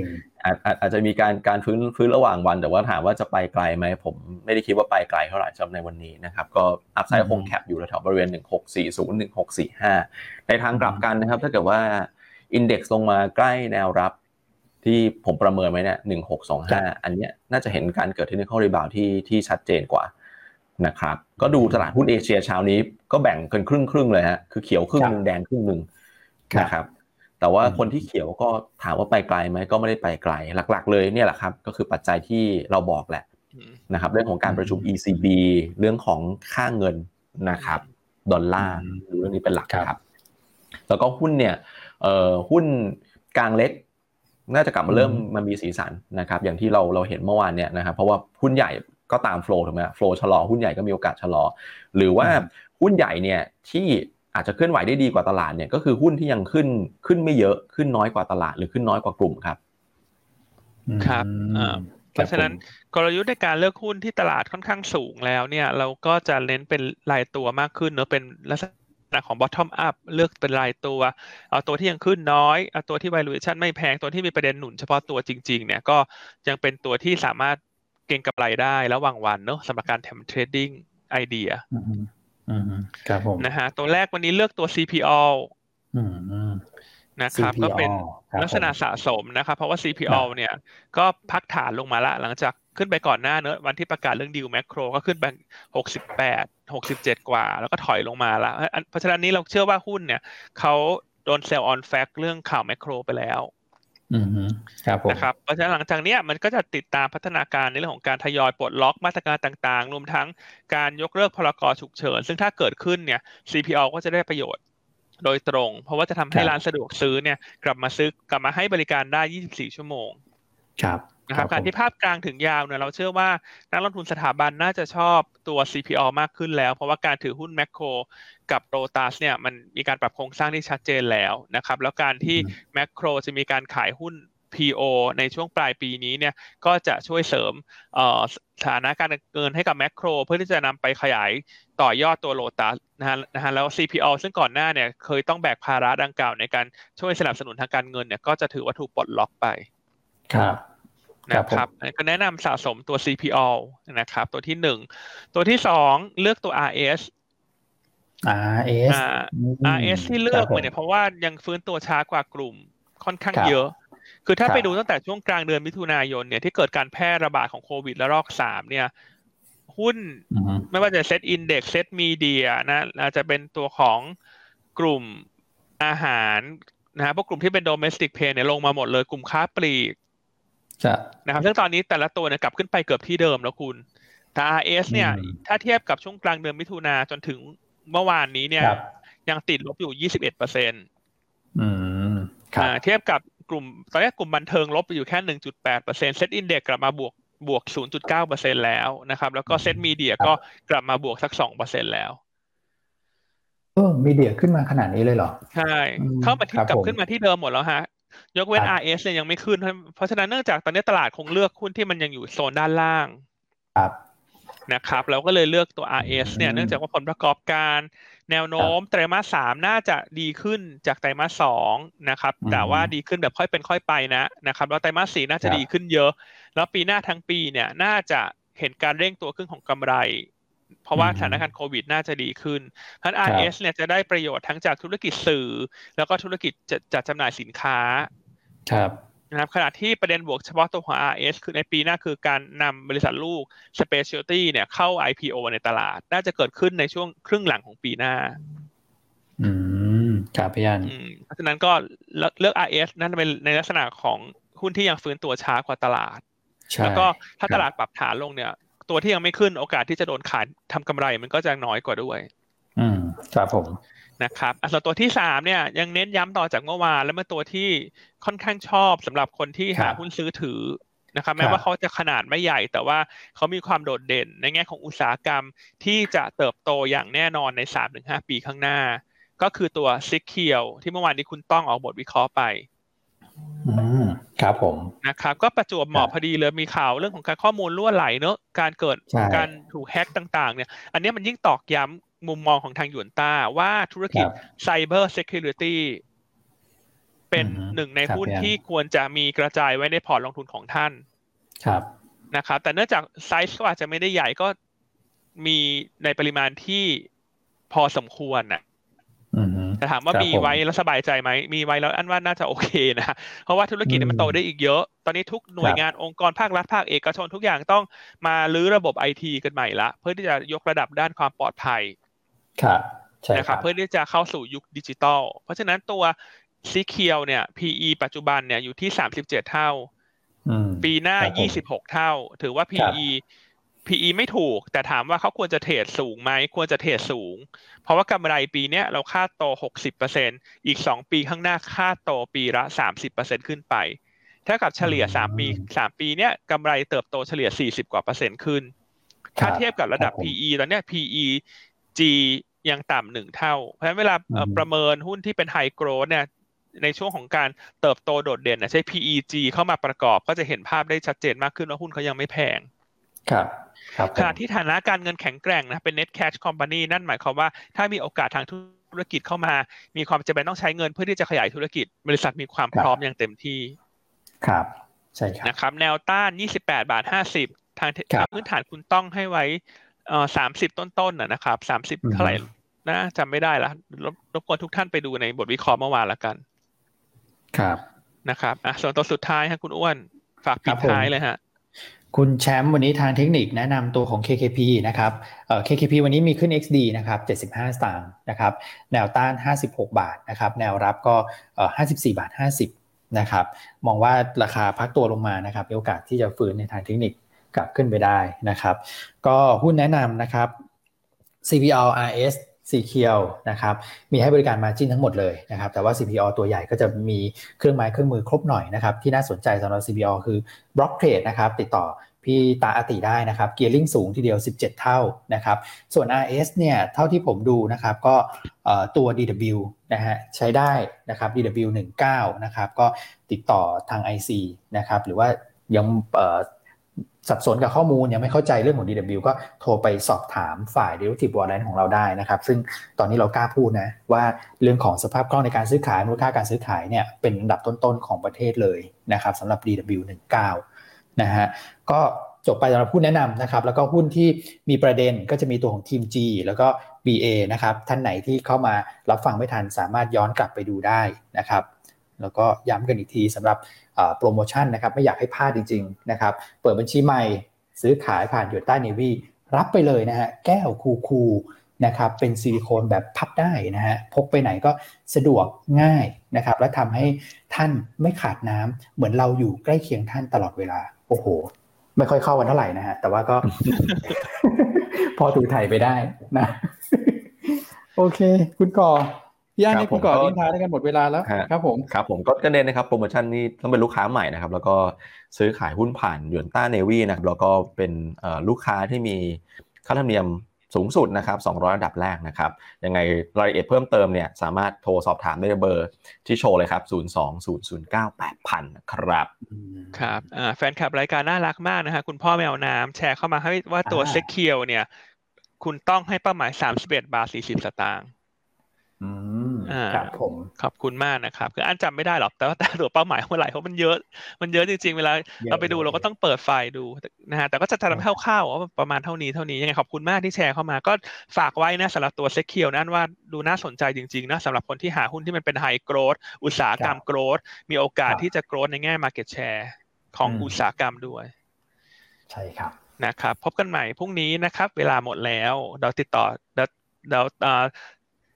อาจอาจจะมีการการฟื้นฟื้นระหว่างวัน แต่ว่าถามว่าจะไปไกลไหมผมไม่ได้คิดว่าไปไกลเท่าไหร่สำหรับในวันนี้นะครับก็อัพไซด์คงแคปอยู่แถวบริเวณ 1640 1645 ในทางกลับกันนะครับ ถ้าเกิดว่าอินเด็กซ์ลงมาใกล้แนวรับที่ผมประเมินไว้เนี่ย1625อันนี้น่าจะเห็นการเกิดที่ในข้อรีบาวที่ที่ชัดเจนกว่า นะครับก็ดูตลาดหุ้นเอเชียเช้านี้ก็แบ่งกันครึ่งครึ่งเลยฮะคือเขียวครึ่งหนึ่งแดงครึ่งหนึ่งนะครับแต่ว่าคนที่เขียวก็ถามว่าไปไกลไหมก็ไม่ได้ไปไกล หลัก ๆ เลยเนี่ยแหละครับก็คือปัจจัยที่เราบอกแหละนะครับเรื่องของการประชุม ECB เรื่องของค่าเงินนะครับดอลลาร์ดูเรื่องนี้เป็นหลักครับ แล้วก็หุ้นเนี่ยหุ้นกลางเล็กน่าจะกลับมาเริ่มมันมีสีสันนะครับ อย่างที่เราเราเห็นเมื่อวานเนี่ยนะครับ เพราะว่าหุ้นใหญ่ ก็ตามโฟล์ถูกไหมโฟล์ชะลอหุ้นใหญ่ก็มีโอกาสชะลอ หรือว่าหุ้นใหญ่เนี่ยที่อาจจะเคลื่อนไหวได้ดีกว่าตลาดเนี่ยก็คือหุ้นที่ยังขึ้นขึ้นไม่เยอะขึ้นน้อยกว่าตลาดหรือขึ้นน้อยกว่ากลุ่มครับ ครับเพราะฉะนั้นกลยุทธ์ในการเลือกหุ้นที่ตลาดค่อนข้างสูงแล้วเนี่ยเราก็จะเน้นเป็นรายตัวมากขึ้นเนอะเป็นลักษณะของ bottom up เลือกเป็นรายตัว เอาตัวที่ยังขึ้นน้อยเอาตัวที่ valuation ไม่แพงตัวที่มีประเด็นหนุนเฉพาะตัวจริง ๆ เนี่ยก็ยังเป็นตัวที่สามารถ เก็งกำไรได้ระหว่างวันเนอะสำหรับการทำ trading idea ครับผมนะฮะตัวแรกวันนี้เลือกตัว CPALL นะครับก็เป็นลักษณะสะสมนะครับเพราะว่า CPALL เนี่ยก็พักฐานลงมาละ หลังจากขึ้นไปก่อนหน้าเนอะวันที่ประกาศเรื่องดีลแมคโครก็ขึ้นไปหกสิบแปดหกสิบเจ็ดกว่า แล้วก็ถอยลงมาละเพราะฉะนั้นนี้เราเชื่อว่าหุ้นเนี่ยเขาโดน sell on fact เรื่องข่าวแมคโครไปแล้ว ครับนะครับเพราะฉะนั้นหลังจากนี้มันก็จะติดตามพัฒนาการในเรื่องของการทยอยปลดล็อกมาตรการต่างๆ รวมทั้งการยกเลิกพลกรฉุกเฉิน ซึ่งถ้าเกิดขึ้นเนี่ย CPO ก็จะได้ประโยชน์โดยตรง เพราะว่าจะทำให้ร้านสะดวกซื้อเนี่ย กลับมาซื้อกลับมาให้บริการได้ 24 ชั่วโมง ครับ นะครับการที่ภาพกลางถึงยาวเนี่ยเราเชื่อว่านักลงทุนสถาบันน่าจะชอบตัว CPO มากขึ้นแล้ว เพราะว่าการถือหุ้นแมคโครกับโรตัสเนี่ยมันมีการปรับโครงสร้างที่ชัดเจนแล้วนะครับแล้วการที่แมคโครจะมีการขายหุ้น PO ในช่วงปลายปีนี้เนี่ยก็จะช่วยเสริมสถานะการเงินให้กับแมคโครเพื่อที่จะนำไปขยายต่อยอดตัวโลตัสนะฮะนะฮะแล้ว CPO ซึ่งก่อนหน้าเนี่ยเคยต้องแบกภาระดังกล่าวในการช่วยสนับสนุนทางการเงินเนี่ยก็จะถือว่าถูกปลดล็อกไป ครับ นะครับก็แนะนำสะสมตัว CPO นะครับ ตัวที่หนึ่งตัวที่สองเลือกตัว RS RS RS ที่เลือกมาเนี่ยเพราะว่ายังฟื้นตัวช้ากว่ากลุ่มค่อนข้างเยอะ คือถ้าไปดูตั้งแต่ช่วงกลางเดือนมิถุนายนเนี่ยที่เกิดการแพร่ระบาดของโควิดและรอกสามเนี่ยหุ้นไม่ว่าจะเซตอินเด็กซ์เซตมีเดียนะอาจจะเป็นตัวของกลุ่มอาหารนะฮะพวกกลุ่มที่เป็นโดเมสติกเพย์เนี่ยลงมาหมดเลยกลุ่มค้าปลีก นะครับซึ่งตอนนี้แต่ละตัวเนี่ยกลับขึ้นไปเกือบที่เดิมแล้วคุณแต่ RS เนี่ย ถ้าเทียบกับช่วงกลางเดือนมิถุนาจนถึงเมื่อวานนี้เนี่ย ยังติดลบอยู่21เปอร์เซ็นต์เทียบกับกลุ่มตอนนี้กลุ่มบันเทิงลบไปอยู่แค่1.8เปอร์เซ็นต์ SET Index กลับมาบวกบวก0.9เปอร์เซ็นแล้วนะครับ แล้วก็ SET media ก็กลับมาบวกสัก2เปอร์เซ็นแล้วเออ media ขึ้นมาขนาดนี้เลยเหรอ ใช่ เข้ามาที่กลับขึ้นมาที่เดิมหมดแล้วฮะ ยกเว้น RS เนี่ยยังไม่ขึ้น เพราะฉะนั้นเนื่องจากตอนนี้ตลาดคงเลือกหุ้นที่มันยังอยู่โซนด้านล่างครับนะครับเราก็เลยเลือกตัว RS เนี่ยเนื่องจากว่าผลประกอบการ แนวโน้มไตรมาสสามน่าจะดีขึ้นจากไตรมาสสองนะครับ แต่ว่าดีขึ้นแบบค่อยเป็นค่อยไปนะนะครับแล้วไตรมาสสี่น่าจะดีขึ้นเยอะ แล้วปีหน้าทั้งปีเนี่ยน่าจะเห็นการเร่งตัวขึ้นของกำไร เพราะว่าสถานการณ์โควิดน่าจะดีขึ้นเพราะ RS เนี่ยจะได้ประโยชน์ทั้งจากธุรกิจสื่อ แล้วก็ธุรกิจจัดจำหน่ายสินค้า ครับนะครับขณะที่ประเด็นบวกเฉพาะตัวของ RS คือในปีหน้าคือการนำบริษัทลูก Specialty เนี่ยเข้า IPO ในตลาด น่าจะเกิดขึ้นในช่วงครึ่งหลังของปีหน้า อืมครับพี่ยันเพราะฉะนั้นก็เลือก RS นั่นเป็นในลักษณะของหุ้นที่ยังฟื้นตัวช้ากว่าตลาด แล้วก็ถ้าตลาดปรับฐานลงเนี่ย ตัวที่ยังไม่ขึ้นโอกาสที่จะโดนขายทำกำไรมันก็จะน้อยกว่าด้วย อืมครับผมนะครับส่วนตัวที่สามเนี่ยยังเน้นย้ำต่อจากเมื่อวานแล้วเป็นตัวที่ค่อนข้างชอบสำหรับคนที่หาหุ้นซื้อถือนะครับแม้ว่าเขาจะขนาดไม่ใหญ่ แต่ว่าเขามีความโดดเด่นในแง่ของอุตสาหกรรมที่จะเติบโตอย่างแน่นอนในสามถึงห้าปีข้างหน้า ก็คือตัวซิกเคียวที่เมื่อวานนี้คุณต้องออกบทวิเคราะห์ไป ครับผมนะครับก็ประจวบเหมาะพอดีเลยมีข่าวเรื่องของการข้อมูลล่วไหลเนอะการเกิดการถูกแฮ็กต่าง ๆ เนี่ย อันนี้มันยิ่งตอกย้ำมุมมองของทางหยวนต้าว่าธุรกิจ cyber security เป็นหนึ่งในหุ้นที่ควรจะมีกระจายไว้ในพอร์ตลงทุนของท่าน ครับนะครับ แต่เนื่องจากไซส์ก็อาจจะไม่ได้ใหญ่ก็มีในปริมาณที่พอสมควรน่ะ แต่ถามว่ามีไว้แล้วสบายใจไหมมีไว้แล้วอันว่าน่าจะโอเคนะเพราะว่าธุรกิจมันโตได้อีกเยอะ ตอนนี้ทุกหน่วยงานองค์กรภาครัฐภาคเอกชนทุกอย่างต้องมารื้อระบบไอทีกันใหม่ละเพื่อที่จะยกระดับด้านความปลอดภัยครับใช่นะครับเพื่อที่จะเข้าสู่ยุคดิจิตอลเพราะฉะนั้นตัว SECURE เนี่ย PE ปัจจุบันเนี่ยอยู่ที่สามสิบเจ็ดเท่าปีหน้ายี่สิบหกเท่า ถือว่า PE PE ไม่ถูก แต่ถามว่าเขาควรจะ trade สูงไหมควรจะ trade สูง เพราะว่ากำไรปีนี้เราคาดโตหกสิบเปอร์เซ็นอีกสองปีข้างหน้าคาดโตปีละสามสิบเปอร์เซ็นขึ้นไปถ้ากับเฉลี่ยสามปีสามปีเนี้ยกำไรเติบโตเฉลี่ยสี่สิบกว่าเปอร์เซ็นต์ขึ้น ถ้าเทียบกับระดับ PE ตอนนี้ PE G ยังต่ำหนึ่งเท่า เพราะฉะนั้นเวลาประเมินหุ้นที่เป็นไฮโกรดเนี่ยในช่วงของการเติบโตโดดเด่นใช้ PEG เข้ามาประกอบก็จะเห็นภาพได้ชัดเจนมากขึ้นว่าหุ้นเขายังไม่แพง ครับขณะที่ฐานะการเงินแข็งแกร่งนะเป็น net cash company นั่นหมายความว่าถ้ามีโอกาสทางธุรกิจเข้ามา มีความจำเป็นต้องใช้เงินเพื่อที่จะขยายธุรกิจ บริษัทมีความพร้อมอย่างเต็มที่ ครับ ใช่ครับนะครับ แนวต้าน 28 บาท 50 ทางพื้นฐานคุณต้องให้ไว้เอ่อสามสิบต้นๆนะครับสามสิบเท่าไหร่นะจำไม่ได้ละรบกวนทุกท่านไปดูในบทวิเคราะห์เมื่อวานละกัน ครับนะครับอะส่วนตัวสุดท้ายฮะคุณอ้วน ฝากปิดท้ายเลยฮะ คุณแชมป์วันนี้ทางเทคนิคแนะนำตัวของ KKP นะครับเอ่อ KKP วันนี้มีขึ้น XD นะครับ75 สตางค์นะครับ แนวต้าน 56 บาทนะครับ แนวรับก็เอ่อ54 บาท 50 นะครับ มองว่าราคาพักตัวลงมานะครับมีโอกาสที่จะฟื้นในทางเทคนิคกลับขึ้นไปได้นะครับ ก็หุ้นแนะนำนะครับ CPO RS สีเคียวนะครับมีให้บริการมาจิ้นทั้งหมดเลยนะครับแต่ว่า CPO ตัวใหญ่ก็จะมีเครื่องไม้เครื่องมือครบหน่อยนะครับที่น่าสนใจสำหรับ CPO คือ Block Trade นะครับติดต่อพี่ตาอติได้นะครับเกียร์ลิงสูงทีเดียว 17 เท่านะครับส่วน RS เนี่ยเท่าที่ผมดูนะครับก็ตัว DW นะฮะใช้ได้นะครับ DW 19นะครับก็ติดต่อทาง IC นะครับหรือว่ายัง สับสนกับข้อมูลยังไม่เข้าใจเรื่องของ DW ก็โทรไปสอบถามฝ่าย Derivative Warrant ของเราได้นะครับ ซึ่งตอนนี้เรากล้าพูดนะว่าเรื่องของสภาพคล่องในการซื้อขายมูลค่าการซื้อขายเนี่ยเป็นอันดับต้นๆของประเทศเลยนะครับสำหรับ DW 19 นะฮะก็จบไปสำหรับหุ้นแนะนำนะครับ แล้วก็หุ้นที่มีประเด็นก็จะมีตัวของทีม G แล้วก็ BA นะครับท่านไหนที่เข้ามารับฟังไม่ทันสามารถย้อนกลับไปดูได้นะครับ แล้วก็ย้ำกันอีกทีสำหรับโปรโมชั่นนะครับไม่อยากให้พลาดจริงๆนะครับเปิดบัญชีใหม่ซื้อขายผ่านยูต้าเนวีรับไปเลยนะฮะแก้วคูคูนะครับเป็นซิลิโคนแบบพับได้นะฮะพกไปไหนก็สะดวกง่ายนะครับและทำให้ท่านไม่ขาดน้ำเหมือนเราอยู่ใกล้เคียงท่านตลอดเวลา โอ้โห ไม่ค่อยเข้ากันเท่าไหร่นะฮะแต่ว่าก็ พอถูถ่ายไปได้นะ โอเค คุณก่อ พี่อันนี่คุณก่อนทิ้งท้ายได้กันหมดเวลาแล้วครับผมครับผมก็เน้นนะครับโปรโมชั่นนี้ต้องเป็นลูกค้าใหม่นะครับ แล้วก็ซื้อขายหุ้นผ่านยวนต้าเนวีนะครับแล้วก็เป็นลูกค้าที่มีค่าธรรมเนียมสูงสุดนะครับ 200ระดับแรกนะครับ ยังไงรายละเอียดเพิ่มเติมเนี่ยสามารถโทรสอบถามได้เบอร์ที่โชว์เลยครับ 020098000นะครับ ครับแฟนคลับรายการน่ารักมากนะฮะคุณพ่อแมวน้ำแชร์เข้ามาให้ว่าตัวเซ็กเคียวเนี่ย คุณต้องให้เป้าหมาย 31 บาท 40 สตางค์ อืมครับผมขอบคุณมากนะครับคืออันจำไม่ได้หรอกแต่ว่าแต่ตัวเป้าหมายเมื่อไหร่เพราะมันเยอะ มันเยอะจริงๆเวลาเราไปดูเราก็ต้องเปิดไฟล์ดูนะฮะแต่ก็จะทำให้คร่าวๆว่าประมาณเท่านี้เท่านี้ยังไงขอบคุณมากที่แชร์เข้ามา ก็ฝากไว้นะสำหรับตัว SECURE นั่นว่าดูน่าสนใจจริงๆนะสำหรับคนที่หาหุ้นที่มันเป็น high growth อุตสาหกรรม growth มีโอกาสที่จะ growth ในแง่ market share ของอุตสาหกรรมด้วย ใช่ครับนะครับ พบกันใหม่พรุ่งนี้นะครับ เวลาหมดแล้วเราติดต่อเราเรา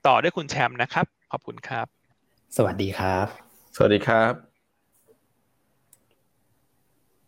ต่อด้วยคุณแชมป์นะครับ ขอบคุณครับ สวัสดีครับ สวัสดีครับ